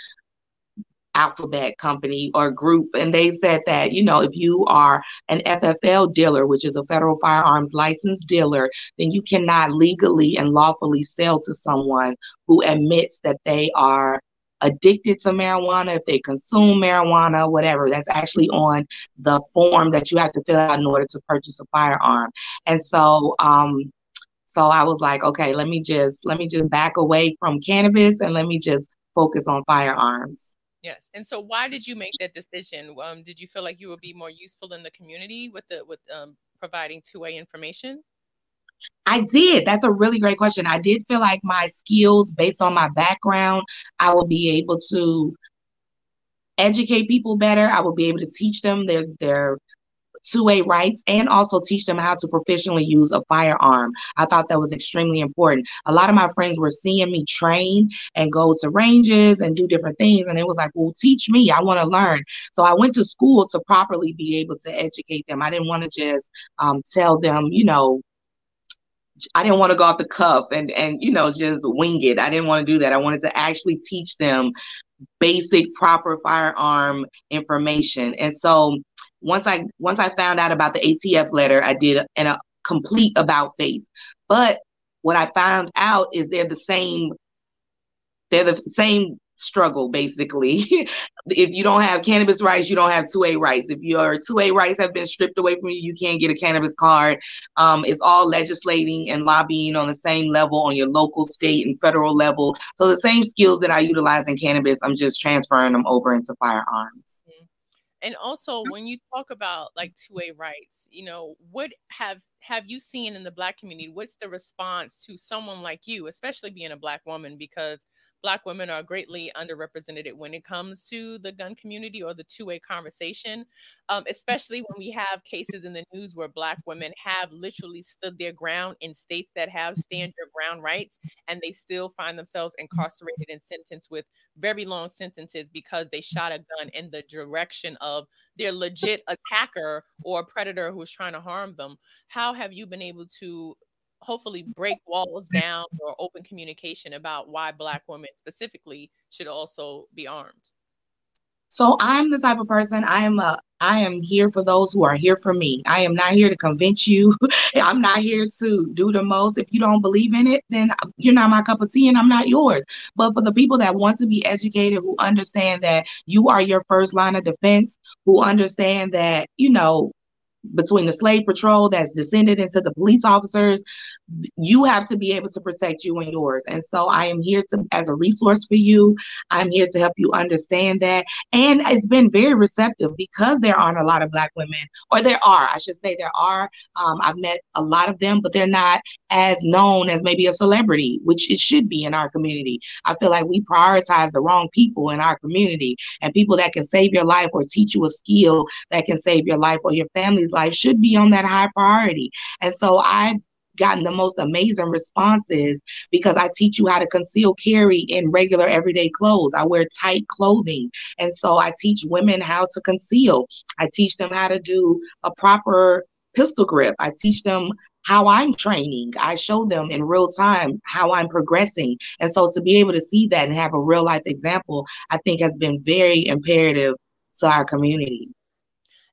Speaker 7: alphabet company or group and they said that you know if you are an FFL dealer which is a federal firearms license dealer then you cannot legally and lawfully sell to someone who admits that they are addicted to marijuana if they consume marijuana whatever. That's actually on the form that you have to fill out in order to purchase a firearm. And so um so I was like okay let me just let me just back away from cannabis and let me just focus on firearms
Speaker 1: Yes. And so why did you make that decision? Um, did you feel like you would be more useful in the community with the with um, providing 2A information?
Speaker 7: I did. That's a really great question. I did feel like my skills based on my background, I will be able to educate people better. I will be able to teach them their their 2A rights and also teach them how to proficiently use a firearm. I thought that was extremely important. A lot of my friends were seeing me train and go to ranges and do different things and it was like, "Well, teach me. I want to learn." So I went to school to properly be able to educate them. I didn't want to just um, tell them, you know, I didn't want to go off the cuff and and you know just wing it. I didn't want to do that. I wanted to actually teach them basic proper firearm information. And so once I once I found out about the ATF letter, I did an, a complete about face. But what I found out is they're the same. They're the same struggle basically. if you don't have cannabis rights, you don't have 2A rights. If your 2A rights have been stripped away from you, you can't get a cannabis card. Um, it's all legislating and lobbying on the same level on your local, state, and federal level. So the same skills that I utilize in cannabis, I'm just transferring them over into firearms.
Speaker 1: Mm-hmm. And also, when you talk about like 2A rights, you know, what have have you seen in the Black community? What's the response to someone like you, especially being a Black woman? Because Black women are greatly underrepresented when it comes to the gun community or the 2A conversation, um, especially when we have cases in the news where Black women have literally stood their ground in states that have stand your ground rights and they still find themselves incarcerated and sentenced with very long sentences because they shot a gun in the direction of their legit attacker or predator who's trying to harm them. How have you been able to hopefully break walls down or open communication about why black women specifically should also be armed.
Speaker 7: So i'm the type of person i am a i am here for those who are here for me. I am not here to convince you. I'm not here to do the most. If you don't believe in it then you're not my cup of tea and i'm not yours. But for the people that want to be educated who understand that you are your first line of defense who understand that you know between the slave patrol that's descended into the police officers you have to be able to protect you and yours. And so i am here to as a resource for you i'm here to help you understand that. And it's been very receptive because there aren't a lot of black women or there are i should say there are. Um, i've met a lot of them but they're not as known as maybe a celebrity which it should be in our community. I feel like we prioritize the wrong people in our community and people that can save your life or teach you a skill that can save your life or your family's life should be on that high priority and so i've gotten the most amazing responses because I teach you how to conceal carry in regular everyday clothes. I wear tight clothing. And so I teach women how to conceal. I teach them how to do a proper pistol grip. I teach them how I'm training. I show them in real time how I'm progressing. And so to be able to see that and have a real life example, I think has been very imperative to our community.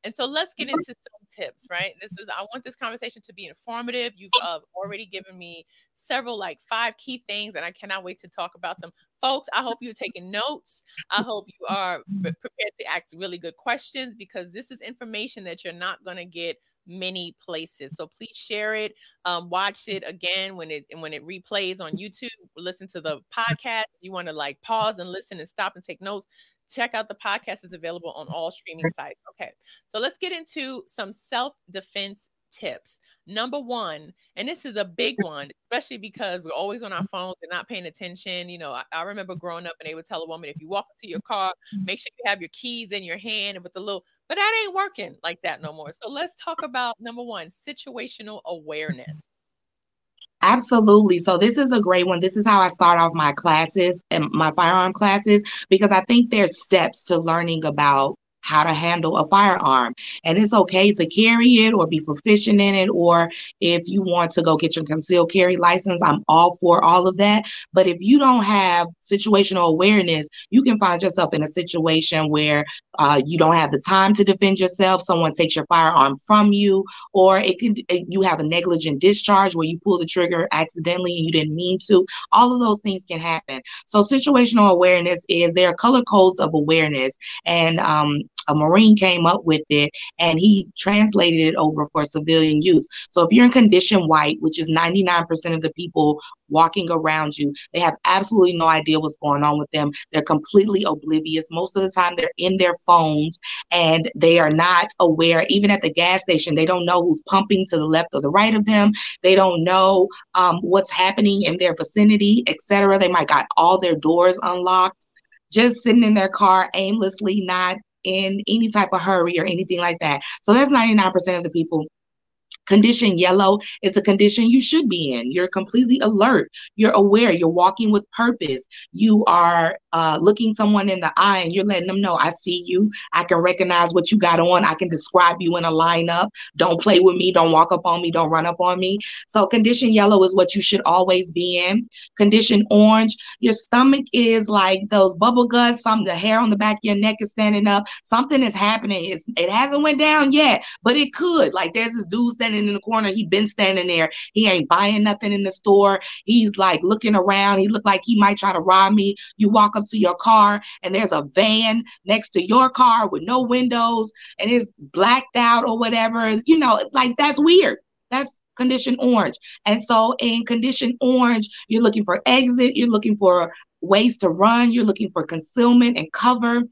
Speaker 1: And so let's get mm-hmm. into some tips, right? This is I want this conversation to be informative. You've uh, already given me several like five key things, and I cannot wait to talk about them, folks. I hope you're taking notes. I hope you are prepared to ask really good questions because this is information that you're not going to get many places. So please share it. Um, watch it again when it when it replays on YouTube. Listen to the podcast. You want to like pause and listen and stop and take notes check out the podcast. is available on all streaming sites. Okay. So let's get into some self defense tips. Number one, and this is a big one, especially because we're always on our mm-hmm. phones and not paying attention. You know, I, I, remember growing up and they would tell a woman, if you walk into your car, mm-hmm. make sure you have your keys in your hand and with the little, but that ain't working like that no more. So let's talk about number one, situational awareness.
Speaker 7: Absolutely. So this is a great one. This is how I start off my classes and my firearm classes because I think there's steps to learning about how to handle a firearm. And it's okay to carry it or be proficient in it, or if you want to go get your concealed carry license, I'm all for all of that. But if you don't have situational awareness, you can find yourself in a situation where uh, you don't have the time to defend yourself, someone takes your firearm from you, or it can you have a negligent discharge where you pull the trigger accidentally and you didn't mean to. All of those things can happen. So situational awareness is there are color codes of awareness, and um, a Marine came up with it and he translated it over for civilian use. So if you're in condition white, which is 99% of the people walking around you, they have absolutely no idea what's going on with them. They're completely oblivious. Most of the time, they're in their phones and they are not aware. Even at the gas station, they don't know who's pumping to the left or the right of them. They don't know um, what's happening in their vicinity, etc. They might got all their doors unlocked just sitting in their car aimlessly, not in any type of hurry or anything like that. So that's 99% of the people Condition yellow is a condition you should be in. You're completely alert. You're aware. You're walking with purpose. You are uh, looking someone in the eye and you're letting them know, I see you. I can recognize what you got on. I can describe you in a lineup. Don't play with me. Don't walk up on me. Don't run up on me. So, condition yellow is what you should always be in. Condition orange, your stomach is like those bubble guts. Some the hair on the back of your neck is standing up. Something is happening. It's, it hasn't went down yet, but it could. Like there's this dude standing in the corner. He been standing there. He ain't buying nothing in the store. He's like looking around. He looked like he might try to rob me. You walk up to your car and there's a van next to your car with no windows and it's blacked out or whatever. You know, like that's weird. That's condition orange. And so in condition orange, you're looking for exit, you're looking for ways to run, you're looking for concealment and cover.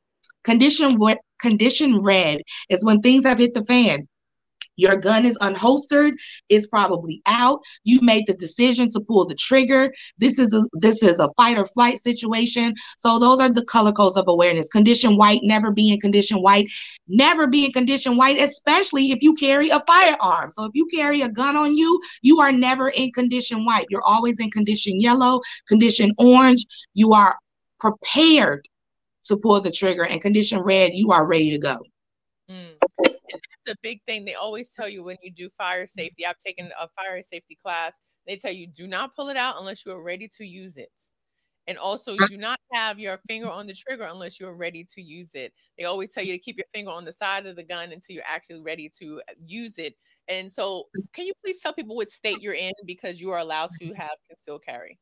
Speaker 7: Condition condition red is when things have hit the fan. Your gun is unholstered. It's probably out. You made the decision to pull the trigger. This is a this is a fight or flight situation. So those are the color codes of awareness. Condition white, never be in condition white, never be in condition white, especially if you carry a firearm. So if you carry a gun on you, you are never in condition white. You're always in condition yellow, condition orange. You are prepared to pull the trigger, and condition red, you are ready to go.
Speaker 1: Mm the big thing they always tell you when you do fire mm-hmm. safety. I've taken a fire safety class. They tell you do not pull it out unless you are ready to use it. And also, do not have your finger on the trigger unless you're ready to use it. They always tell you to keep your finger on the side of the gun until you're actually ready to uh, use it. And so, mm. can you please tell people what state you're in because you are allowed to mm-hmm. have concealed carry?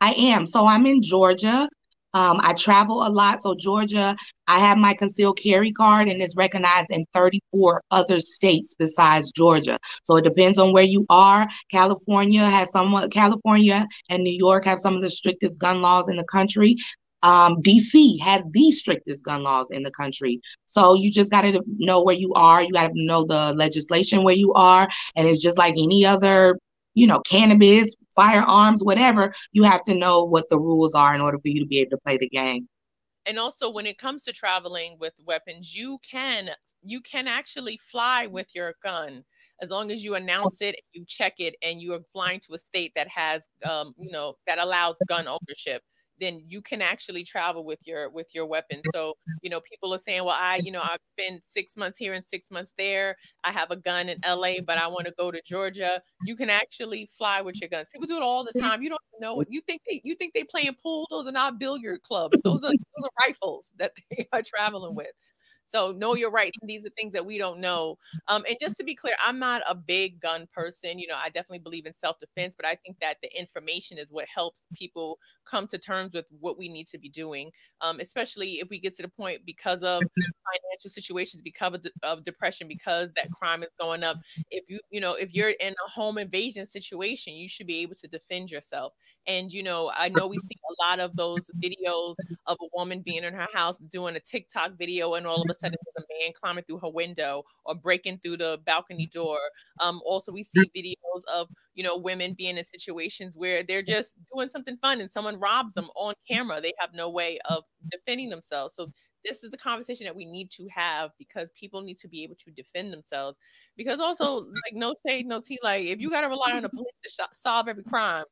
Speaker 7: I am. So, I'm in Georgia. Um, I travel a lot. So, Georgia, I have my concealed carry card and it's recognized in 34 other states besides Georgia. So, it depends on where you are. California has some, California and New York have some of the strictest gun laws in the country. Um, DC has the strictest gun laws in the country. So you just got to know where you are. You got to know the legislation where you are. And it's just like any other, you know, cannabis, firearms, whatever, you have to know what the rules are in order for you to be able to play the game.
Speaker 1: And also when it comes to traveling with weapons, you can you can actually fly with your gun as long as you announce it, you check it, and you are flying to a state that has, um, you know, that allows gun ownership then you can actually travel with your with your weapon. So you know people are saying well i you know i've spent six months here and six months there. I have a gun in la but i want to go to georgia. You can actually fly with your guns. People do it all the time. You don't know what you think they you think they playing pool? Those are not billiard clubs. Those are, those are rifles that they are traveling with so know your rights. These are things that we don't know. Um, and just to be clear, I'm not a big gun person. You know, I definitely believe in self-defense, but I think that the information is what helps people come to terms with what we need to be doing. Um, especially if we get to the point because of financial situations, because of, de- of depression, because that crime is going up. If you, you know, if you're in a home invasion situation, you should be able to defend yourself. And you know, I know we see a lot of those videos of a woman being in her house doing a TikTok video, and all of a sudden mm-hmm. there's a man climbing through her window or breaking through the balcony mm-hmm. door. Um, also we see videos of you know women being in situations where they're just doing something fun and someone robs mm-hmm. them on camera. They have no way of defending themselves. So this is the conversation that we need to have because people need to be able to defend themselves. Because also, like no shade, no tea. Like if you got to rely on the police to solve every crime,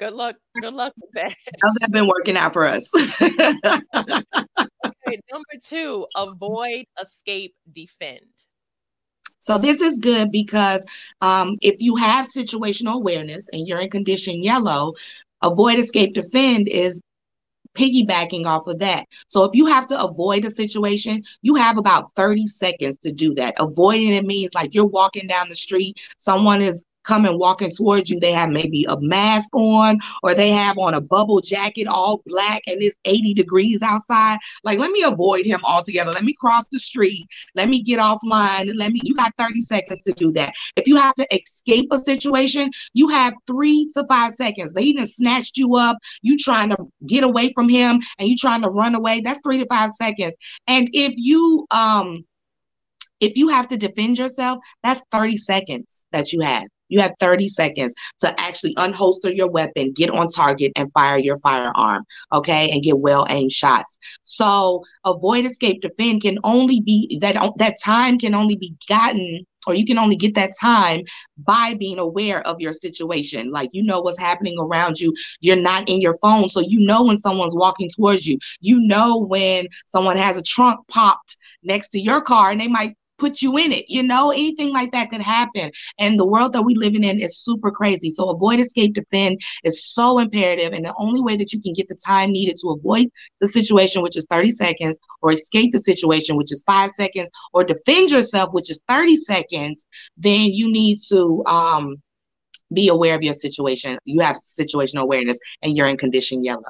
Speaker 1: good luck. Good luck with that.
Speaker 7: How's that been working out for us?
Speaker 1: right, number two, avoid, escape, defend.
Speaker 7: So this is good because um, if you have situational awareness and you're in condition yellow, avoid, escape, defend is piggybacking off of that. So if you have to avoid a situation, you have about 30 seconds to do that. Avoiding it means like you're walking down the street, someone is coming walking towards you, they have maybe a mask on or they have on a bubble jacket all black and it's 80 degrees outside. Like, let me avoid him altogether. Let me cross the street. Let me get offline let me, you got 30 seconds to do that. If you have to escape a situation, you have three to five seconds. He done snatched you up. You trying to get away from him and you trying to run away. That's three to five seconds. And if you, um, if you have to defend yourself, that's 30 seconds that you have. You have 30 seconds to actually unholster your weapon, get on target, and fire your firearm, okay, and get well aimed shots. So, avoid, escape, defend can only be that that time can only be gotten or you can only get that time by being aware of your situation. Like you know what's happening around you. You're not in your phone, so you know when someone's walking towards you. You know when someone has a trunk popped next to your car and they might put you in it. You know, anything like that could happen. And the world that we living in is super crazy. So avoid, escape, defend is so imperative. And the only way that you can get the time needed to avoid the situation, which is 30 seconds, or escape the situation, which is five seconds, or defend yourself, which is 30 seconds, then you need to um be aware of your situation. You have situational awareness and you're in condition yellow.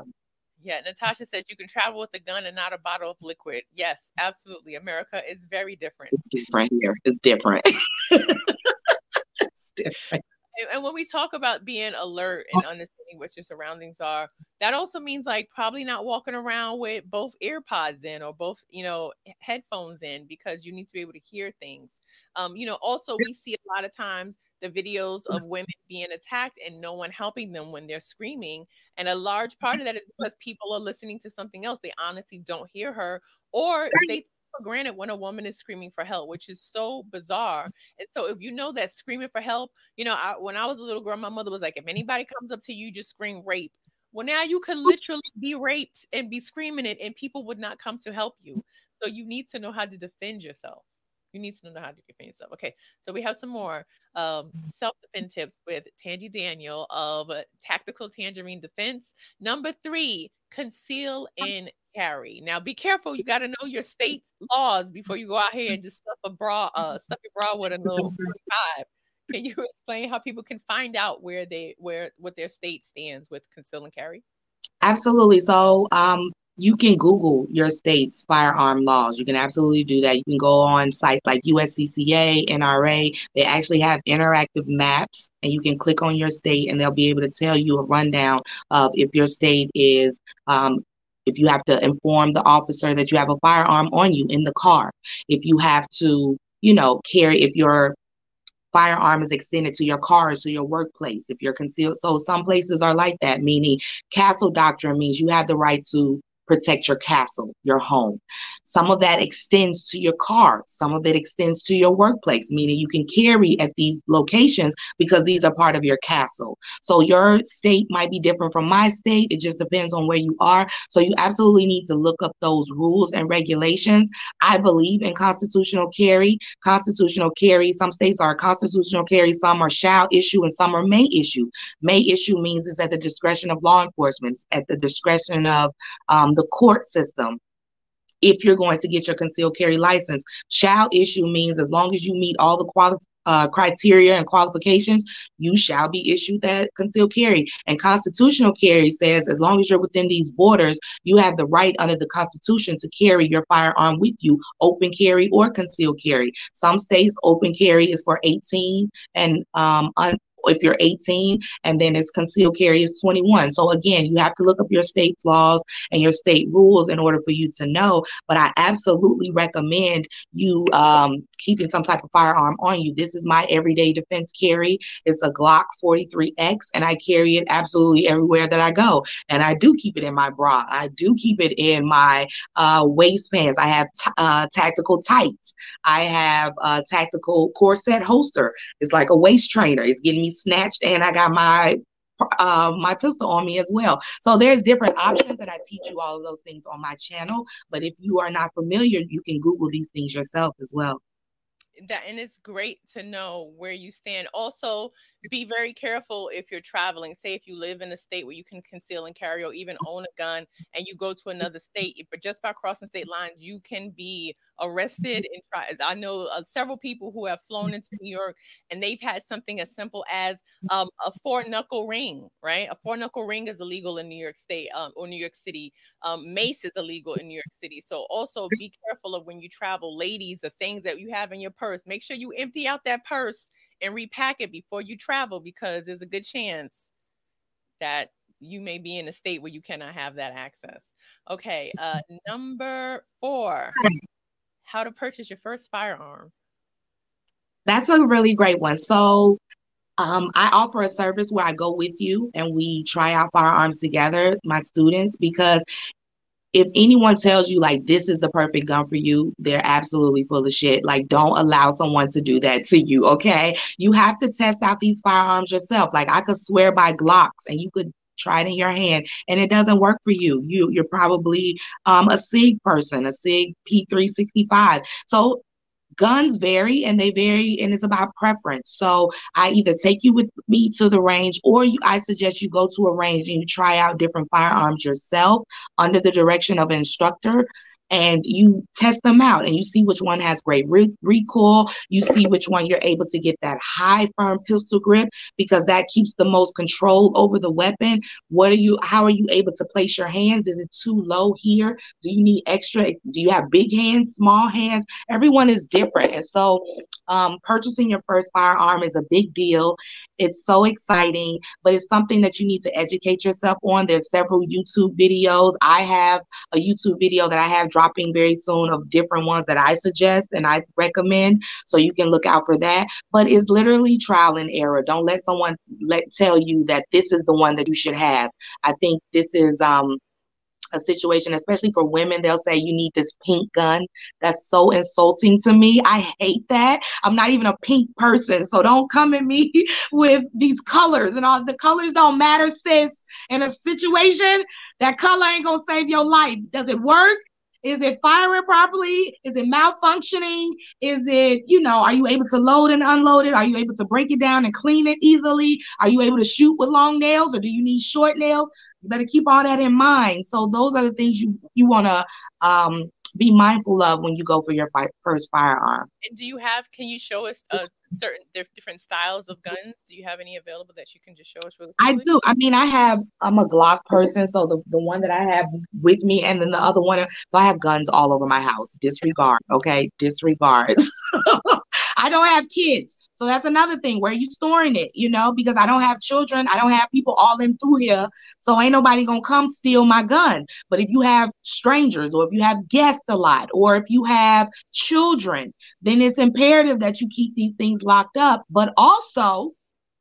Speaker 1: Yeah, Natasha says you can travel with a gun and not a bottle of liquid. Yes, absolutely. America is very different.
Speaker 7: It's different here. It's different. it's different.
Speaker 1: And, and when we talk about being alert and understanding what your surroundings are, that also means like probably not walking around with both earpods in or both, you know, headphones in because you need to be able to hear things. Um, you know, also we see a lot of times the videos of women being attacked and no one helping them when they're screaming. And a large part of that is because people are listening to something else. They honestly don't hear her, or they take for granted when a woman is screaming for help, which is so bizarre. And so, if you know that screaming for help, you know, I, when I was a little girl, my mother was like, if anybody comes up to you, just scream rape. Well, now you could literally be raped and be screaming it, and people would not come to help you. So, you need to know how to defend yourself. You need to know how to defend yourself. Okay, so we have some more um, mm-hmm. self defense tips with Tangi Daniel of Tactical Tangerine Defense. Number three, conceal and carry. Now, be careful. You got to know your state laws before you go out here and just stuff a bra, uh, stuff your bra with a little 45. Can you explain how people can find out where they where what their state stands with conceal and carry?
Speaker 7: Absolutely. So, um, you can Google your state's firearm laws. You can absolutely do that. You can go on sites like USCCA, NRA. They actually have interactive maps, and you can click on your state, and they'll be able to tell you a rundown of if your state is. Um, if you have to inform the officer that you have a firearm on you in the car, if you have to, you know, carry, if your firearm is extended to your car to your workplace if you're concealed so some places are like that meaning castle doctrine means you have the right to protect your castle, your home. Some of that extends to your car. Some of it extends to your workplace, meaning you can carry at these locations because these are part of your castle. So your state might be different from my state. It just depends on where you are. So you absolutely need to look up those rules and regulations. I believe in constitutional carry. Constitutional carry, some states are constitutional carry, some are shall issue, and some are may issue. May issue means it's at the discretion of law enforcement, at the discretion of um, the court system if you're going to get your concealed carry license. Shall issue means as long as you meet all the quali- uh, criteria and qualifications, you shall be issued that concealed carry. And constitutional carry says as long as you're within these borders, you have the right under the Constitution to carry your firearm with you, open carry or concealed carry. Some states, open carry is for 18 and um, un- if you're 18 and then it's concealed carry is 21 so again you have to look up your state's laws and your state rules in order for you to know but i absolutely recommend you um, keeping some type of firearm on you. This is my everyday defense carry. It's a glock 43x and i carry it absolutely everywhere that i go. And i do keep it in my bra. I do keep it in my uh, waist pants i have t- uh, tactical tights. I have a tactical corset holster. It's like a waist trainer. It's getting me snatched and I got my uh, my pistol on me as well. So there's different options, and I teach you all of those things on my channel. But if you are not familiar, you can Google these things yourself as well
Speaker 1: that and it's great to know where you stand also be very careful if you're traveling. Say if you live in a state where you can conceal and carry or even own a gun and you go to another state but just by crossing state lines you can be arrested and try i know uh, several people who have flown into new york and they've had something as simple as um, a four knuckle ring right? A four knuckle ring is illegal in new york state um, or new york city. Um, mace is illegal in new york city. So also be careful of when you travel ladies the things that you have in your purse. Make sure you empty out that purse and repack it before you travel because there's a good chance that you may be in a state where you cannot have that access. Okay, uh, number four, how to purchase your first firearm.
Speaker 7: That's a really great one. So, um, I offer a service where I go with you and we try out firearms together, my students, because if anyone tells you like this is the perfect gun for you, they're absolutely full of shit. Like, don't allow someone to do that to you. Okay. You have to test out these firearms yourself. Like, I could swear by Glocks and you could try it in your hand and it doesn't work for you. You you're probably um, a SIG person, a SIG P365. So guns vary and they vary and it's about preference. So i either take you with me to the range or you, i suggest you go to a range and you try out different firearms yourself under the direction of an instructor and you test them out and you see which one has great re- recoil. You see which one you're able to get that high firm pistol grip because that keeps the most control over the weapon. What are you, how are you able to place your hands? Is it too low here? Do you need extra? Do you have big hands, small hands? Everyone is different. And so um, purchasing your first firearm is a big deal. It's so exciting, but it's something that you need to educate yourself on. There's several YouTube videos. I have a YouTube video that I have dropping very soon of different ones that I suggest and I recommend. So you can look out for that. But it's literally trial and error. Don't let someone let tell you that this is the one that you should have. I think this is um a situation, especially for women, they'll say you need this pink gun. That's so insulting to me. I hate that. I'm not even a pink person. So don't come at me with these colors and all the colors don't matter, sis. In a situation, that color ain't gonna save your life. Does it work? Is it firing properly? Is it malfunctioning? Is it, you know, are you able to load and unload it? Are you able to break it down and clean it easily? Are you able to shoot with long nails or do you need short nails? You better keep all that in mind. So those are the things you you want to um, be mindful of when you go for your fi- first firearm.
Speaker 1: And do you have? Can you show us a certain different styles of guns? Do you have any available that you can just show us really
Speaker 7: quickly? I do. I mean, I have. I'm a Glock person, so the the one that I have with me, and then the other one. So I have guns all over my house. Disregard, okay? Disregard. I don't have kids. So that's another thing. Where you storing it? You know, because I don't have children. I don't have people all in through here. So ain't nobody gonna come steal my gun. But if you have strangers or if you have guests a lot or if you have children, then it's imperative that you keep these things locked up. But also,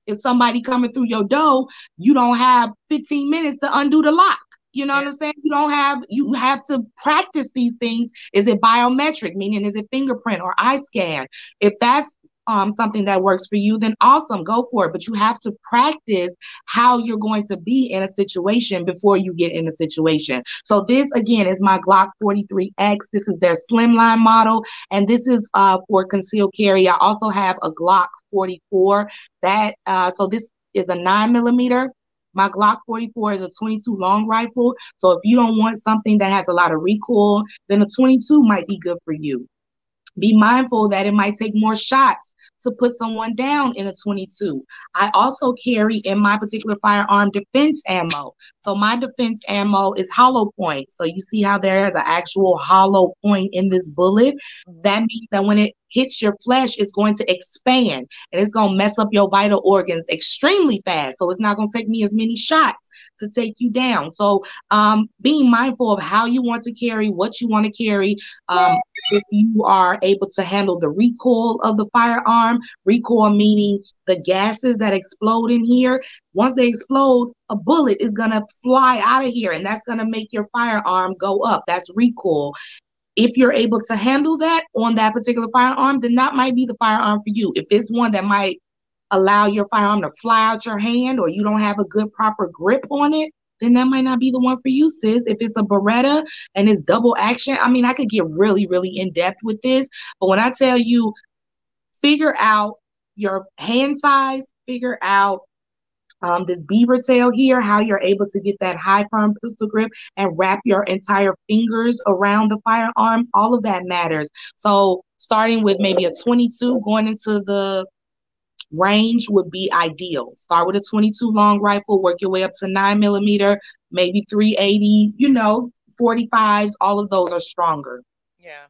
Speaker 7: if somebody coming through your door, you don't have 15 minutes to undo the lock. You know yeah. what I'm saying? You don't have you have to practice these things. Is it biometric, meaning is it fingerprint or eye scan? If that's um, something that works for you, then awesome, go for it. But you have to practice how you're going to be in a situation before you get in a situation. So this again is my Glock 43X. This is their slimline model, and this is uh, for concealed carry. I also have a Glock 44. That uh, so this is a nine millimeter. My Glock 44 is a 22 long rifle. So if you don't want something that has a lot of recoil, then a 22 might be good for you. Be mindful that it might take more shots to put someone down in a 22. I also carry in my particular firearm defense ammo. So my defense ammo is hollow point. So you see how there is an actual hollow point in this bullet. Mm-hmm. That means that when it hits your flesh, it's going to expand and it's going to mess up your vital organs extremely fast. So it's not going to take me as many shots to take you down. So um, being mindful of how you want to carry, what you want to carry. Um, if you are able to handle the recoil of the firearm, recoil meaning the gases that explode in here. Once they explode, a bullet is going to fly out of here and that's going to make your firearm go up. That's recoil. If you're able to handle that on that particular firearm, then that might be the firearm for you. If it's one that might allow your firearm to fly out your hand or you don't have a good proper grip on it, then that might not be the one for you, sis. If it's a Beretta and it's double action, I mean, I could get really, really in depth with this. But when I tell you, figure out your hand size, figure out um, this beaver tail here, how you're able to get that high firm pistol grip and wrap your entire fingers around the firearm, all of that matters. So starting with maybe a 22 going into the range would be ideal. Start with a 22 long rifle, work your way up to nine millimeter, maybe 380, you know, 45s, all of those are stronger.
Speaker 1: Yeah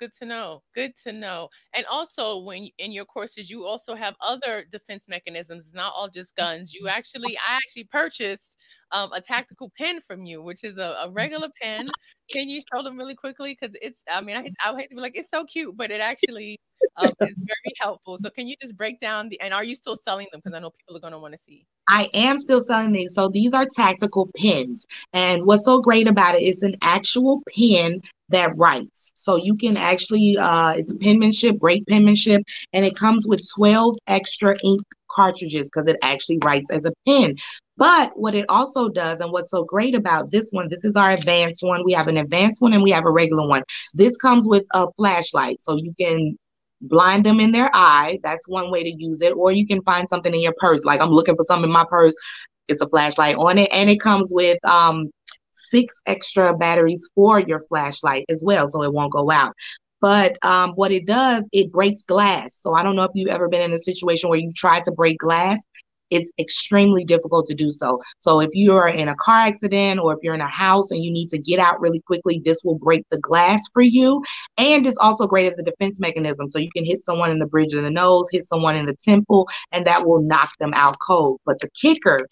Speaker 1: good to know. Good to know. And also, when in your courses, you also have other defense mechanisms. It's not all just guns. You actually, I actually purchased um, a tactical pen from you, which is a, a regular pen. Can you show them really quickly? Because it's, I mean, I, I hate to be like, it's so cute, but it actually um, is very helpful. So, can you just break down the, and are you still selling them? Because I know people are going to want to see.
Speaker 7: I am still selling these. So these are tactical pens. And what's so great about it is an actual pen that writes. So you can actually, uh, it's penmanship, great penmanship, and it comes with 12 extra ink cartridges because it actually writes as a pen. But what it also does, and what's so great about this one, this is our advanced one. We have an advanced one and we have a regular one. This comes with a flashlight, so you can blind them in their eye. That's one way to use it. Or you can find something in your purse. Like I'm looking for something in my purse. It's a flashlight on it, and it comes with um six extra batteries for your flashlight as well, so it won't go out. But um, what it does, it breaks glass. So I don't know if you've ever been in a situation where you tried to break glass. It's extremely difficult to do so. So if you are in a car accident or if you're in a house and you need to get out really quickly, this will break the glass for you. And it's also great as a defense mechanism. So you can hit someone in the bridge of the nose, hit someone in the temple, and that will knock them out cold. But the kicker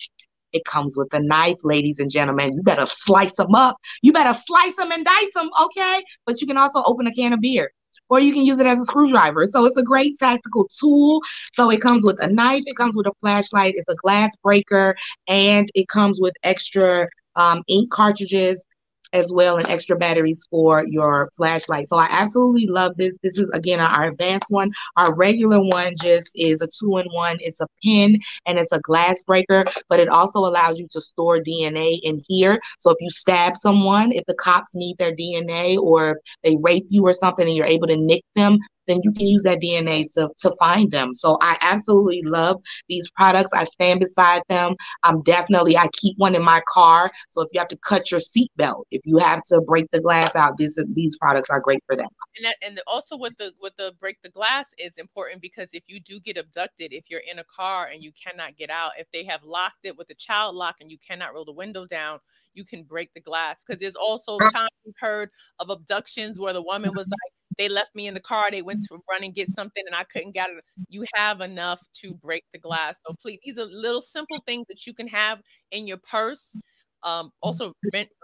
Speaker 7: it comes with a knife, ladies and gentlemen. You better slice them up. You better slice them and dice them, okay? But you can also open a can of beer or you can use it as a screwdriver. So it's a great tactical tool. So it comes with a knife, it comes with a flashlight, it's a glass breaker, and it comes with extra um, ink cartridges as well and extra batteries for your flashlight. So I absolutely love this. This is again our advanced one. Our regular one just is a two in one. It's a pin and it's a glass breaker, but it also allows you to store DNA in here. So if you stab someone, if the cops need their DNA or they rape you or something and you're able to nick them, then you can use that DNA to, to find them. So I absolutely love these products. I stand beside them. I'm definitely, I keep one in my car. So if you have to cut your seatbelt, if you have to break the glass out, these these products are great for that.
Speaker 1: And that, and also with the with the break the glass is important because if you do get abducted, if you're in a car and you cannot get out, if they have locked it with a child lock and you cannot roll the window down, you can break the glass. Because there's also times we've heard of abductions where the woman was like, they left me in the car. They went to run and get something, and I couldn't get it. You have enough to break the glass. So please, these are little simple things that you can have in your purse. Um, also,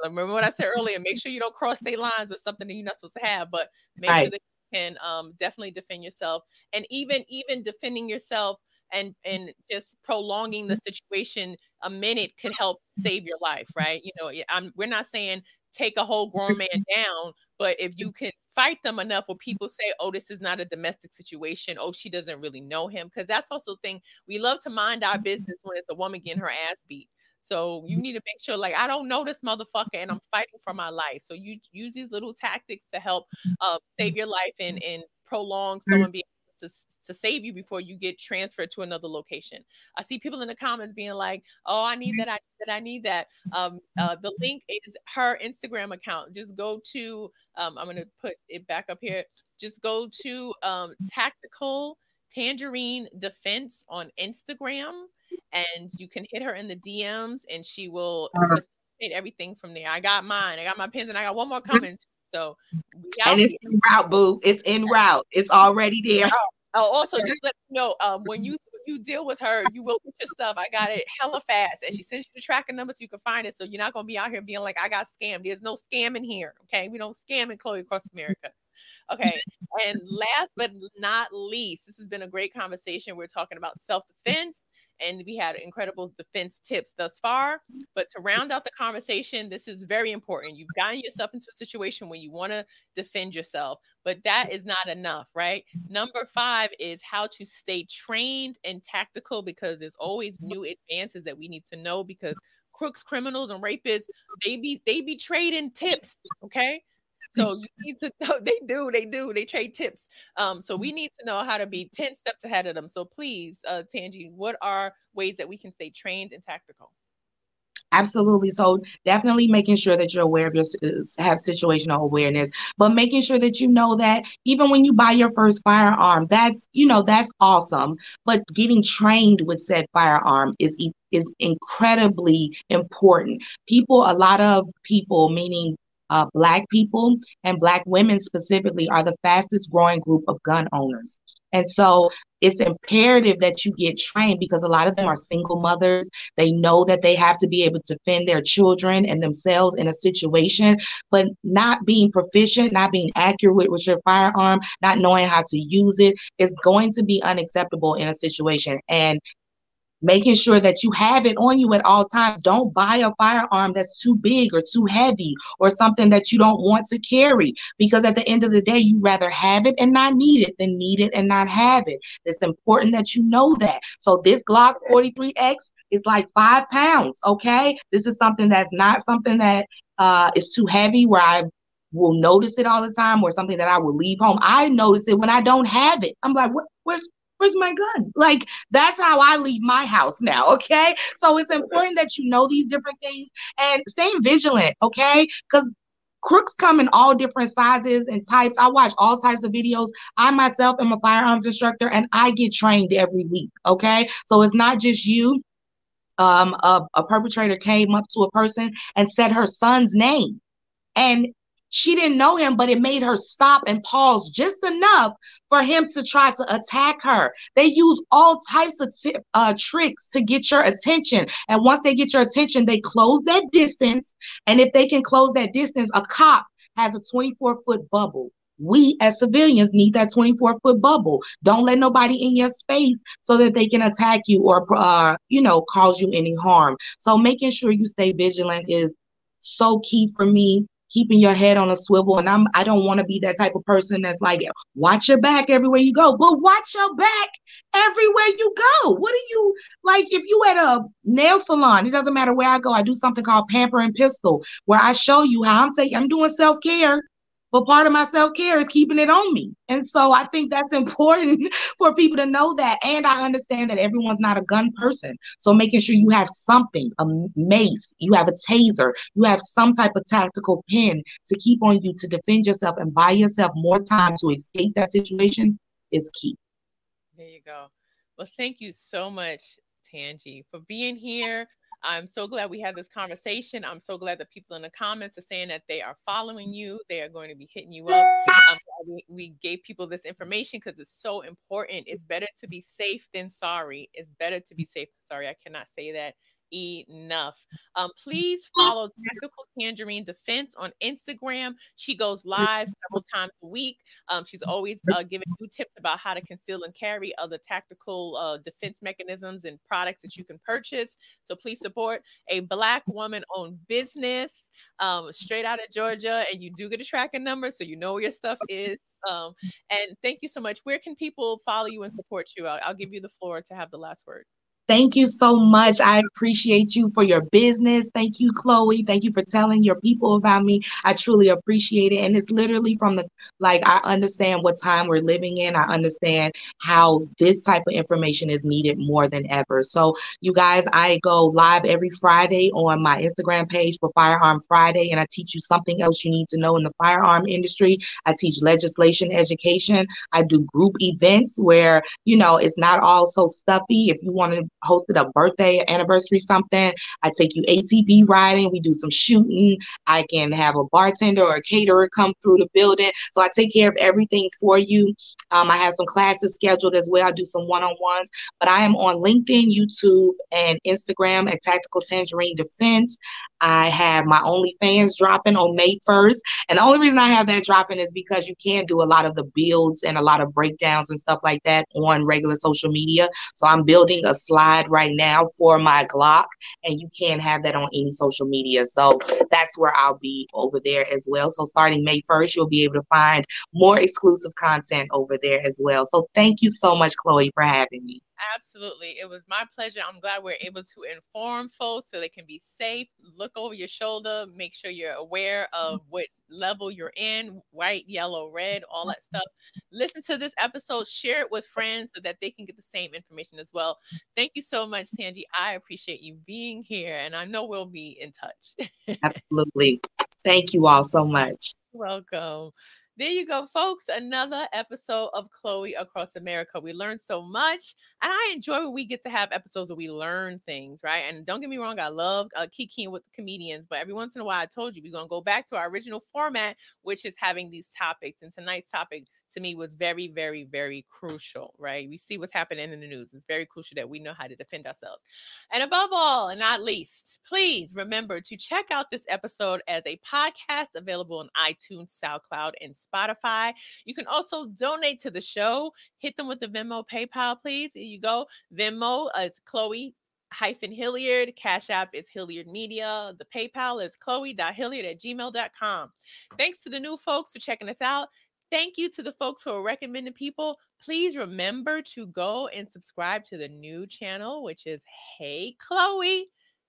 Speaker 1: remember what I said earlier. Make sure you don't cross state lines with something that you're not supposed to have, but make right. sure that you can um, definitely defend yourself, and even even defending yourself and and just prolonging the situation a minute can help save your life right you know I'm, we're not saying take a whole grown man down but if you can fight them enough where people say, oh, this is not a domestic situation. Oh, she doesn't really know him. Because that's also the thing. We love to mind our business when it's a woman getting her ass beat. So you need to make sure, like, I don't know this motherfucker and I'm fighting for my life. So you use these little tactics to help uh, save your life and, and prolong someone being to, to save you before you get transferred to another location. I see people in the comments being like, "Oh, I need that. I need that. I need that." Um, uh, the link is her Instagram account. Just go to. Um, I'm gonna put it back up here. Just go to um, Tactical Tangerine Defense on Instagram, and you can hit her in the DMs, and she will everything from there. I got mine. I got my pins, and I got one more coming. So,
Speaker 7: and it's in route, boo. It's in route. It's already there.
Speaker 1: Oh, also just let me know um, when you you deal with her, you will get your stuff. I got it hella fast, and she sends you the tracking number so you can find it. So you're not gonna be out here being like, I got scammed. There's no scamming here. Okay, we don't scam in Chloe across America. Okay. And last but not least, this has been a great conversation. We're talking about self defense and we had incredible defense tips thus far. But to round out the conversation, this is very important. You've gotten yourself into a situation where you want to defend yourself, but that is not enough, right? Number five is how to stay trained and tactical because there's always new advances that we need to know because crooks, criminals, and rapists, they be they be trading tips. Okay. So you need to know they do, they do, they trade tips. Um, so we need to know how to be 10 steps ahead of them. So please, uh Tangi, what are ways that we can stay trained and tactical?
Speaker 7: Absolutely. So definitely making sure that you're aware of your have situational awareness, but making sure that you know that even when you buy your first firearm, that's you know that's awesome. But getting trained with said firearm is is incredibly important. People, a lot of people, meaning uh, Black people and Black women specifically are the fastest growing group of gun owners. And so it's imperative that you get trained because a lot of them are single mothers. They know that they have to be able to defend their children and themselves in a situation, but not being proficient, not being accurate with your firearm, not knowing how to use it is going to be unacceptable in a situation. And making sure that you have it on you at all times. Don't buy a firearm that's too big or too heavy or something that you don't want to carry because at the end of the day, you rather have it and not need it than need it and not have it. It's important that you know that. So this Glock 43X is like five pounds. Okay. This is something that's not something that uh, is too heavy where I will notice it all the time or something that I will leave home. I notice it when I don't have it. I'm like, what, where's where's my gun? Like that's how I leave my house now. Okay. So it's important that you know these different things and stay vigilant. Okay. Because crooks come in all different sizes and types. I watch all types of videos. I myself am a firearms instructor and I get trained every week. Okay. So it's not just you. Um, a, a perpetrator came up to a person and said her son's name. And she didn't know him, but it made her stop and pause just enough for him to try to attack her. They use all types of t- uh, tricks to get your attention. And once they get your attention, they close that distance. And if they can close that distance, a cop has a 24 foot bubble. We as civilians need that 24 foot bubble. Don't let nobody in your space so that they can attack you or, uh, you know, cause you any harm. So making sure you stay vigilant is so key for me keeping your head on a swivel. And I'm I don't want to be that type of person that's like, watch your back everywhere you go. But watch your back everywhere you go. What do you like if you at a nail salon? It doesn't matter where I go. I do something called pamper and pistol, where I show you how I'm taking I'm doing self-care but part of my self-care is keeping it on me. And so i think that's important for people to know that. And i understand that everyone's not a gun person. So making sure you have something a mace you have a taser you have some type of tactical pin to keep on you to defend yourself and buy yourself more time to escape that situation is key.
Speaker 1: There you go. Well thank you so much tangi for being here I'm so glad we had this conversation. I'm so glad that people in the comments are saying that they are following you. They are going to be hitting you up. We, we gave people this information because it's so important. It's better to be safe than sorry. It's better to be safe sorry. I cannot say that enough. Um, please follow Tactical Tangerine Defense on Instagram. She goes live several times a week. Um, she's always uh, giving you tips about how to conceal and carry other tactical uh, defense mechanisms and products that you can purchase. So please support a Black woman owned business um, straight out of Georgia, and you do get a tracking number so you know where your stuff is. Um, and thank you so much. Where can people follow you and support you? I'll, I'll give you the floor to have the last word.
Speaker 7: Thank you so much. I appreciate you for your business. Thank you, Chloe. Thank you for telling your people about me. I truly appreciate it. And it's literally from the like, I understand what time we're living in. I understand how this type of information is needed more than ever. So, you guys, I go live every Friday on my Instagram page for Firearm Friday, and I teach you something else you need to know in the firearm industry. I teach legislation education. I do group events where, you know, it's not all so stuffy. If you want to hosted a birthday anniversary something. I take you ATV riding. We do some shooting. I can have a bartender or a caterer come through the building. So I take care of everything for you. Um, I have some classes scheduled as well. I do some one-on-ones, but I am on LinkedIn, YouTube, and Instagram at Tactical Tangerine Defense. I have my OnlyFans dropping on May 1st. And the only reason I have that dropping is because you can do a lot of the builds and a lot of breakdowns and stuff like that on regular social media. So I'm building a slide right now for my Glock, and you can't have that on any social media. So that's where I'll be over there as well. So starting May 1st, you'll be able to find more exclusive content over there as well. So thank you so much, Chloe, for having me.
Speaker 1: Absolutely. It was my pleasure. I'm glad we're able to inform folks so they can be safe. Look over your shoulder, make sure you're aware of mm-hmm. what level you're in white, yellow, red, all that mm-hmm. stuff. Listen to this episode, share it with friends so that they can get the same information as well. Thank you so much, Sandy. I appreciate you being here, and I know we'll be in touch.
Speaker 7: Absolutely. Thank you all so much.
Speaker 1: Welcome. There you go, folks. Another episode of Chloe Across America. We learned so much, and I enjoy when we get to have episodes where we learn things, right? And don't get me wrong, I love uh, with comedians, but every once in a while, I told you we're gonna go back to our original format, which is having these topics. And tonight's topic to me was very, very, very crucial, right? We see what's happening in the news. It's very crucial that we know how to defend ourselves. And above all, and not least, please remember to check out this episode as a podcast available on iTunes, SoundCloud, and Spotify. You can also donate to the show. Hit them with the Venmo, PayPal, please. Here you go. Venmo is Chloe hyphen Hilliard. Cash App is Hilliard Media. The PayPal is chloe.hilliard at gmail.com. Thanks to the new folks for checking us out. Thank you to the folks who are recommending people. Please remember to go and subscribe to the new channel, which is Hey Chloe.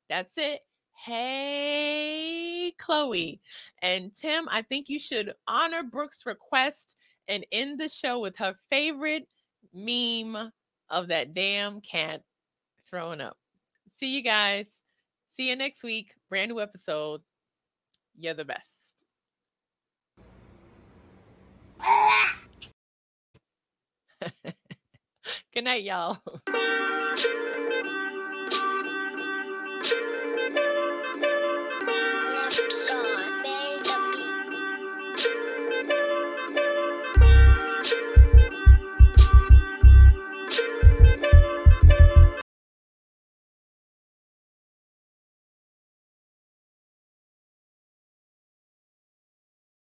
Speaker 1: That's it. Hey Chloe. And Tim, I think you should honor Brooke's request and end the show with her favorite meme of that damn cat throwing up. See you guys. See you next week. Brand new episode. You're the best. Good night, y'all.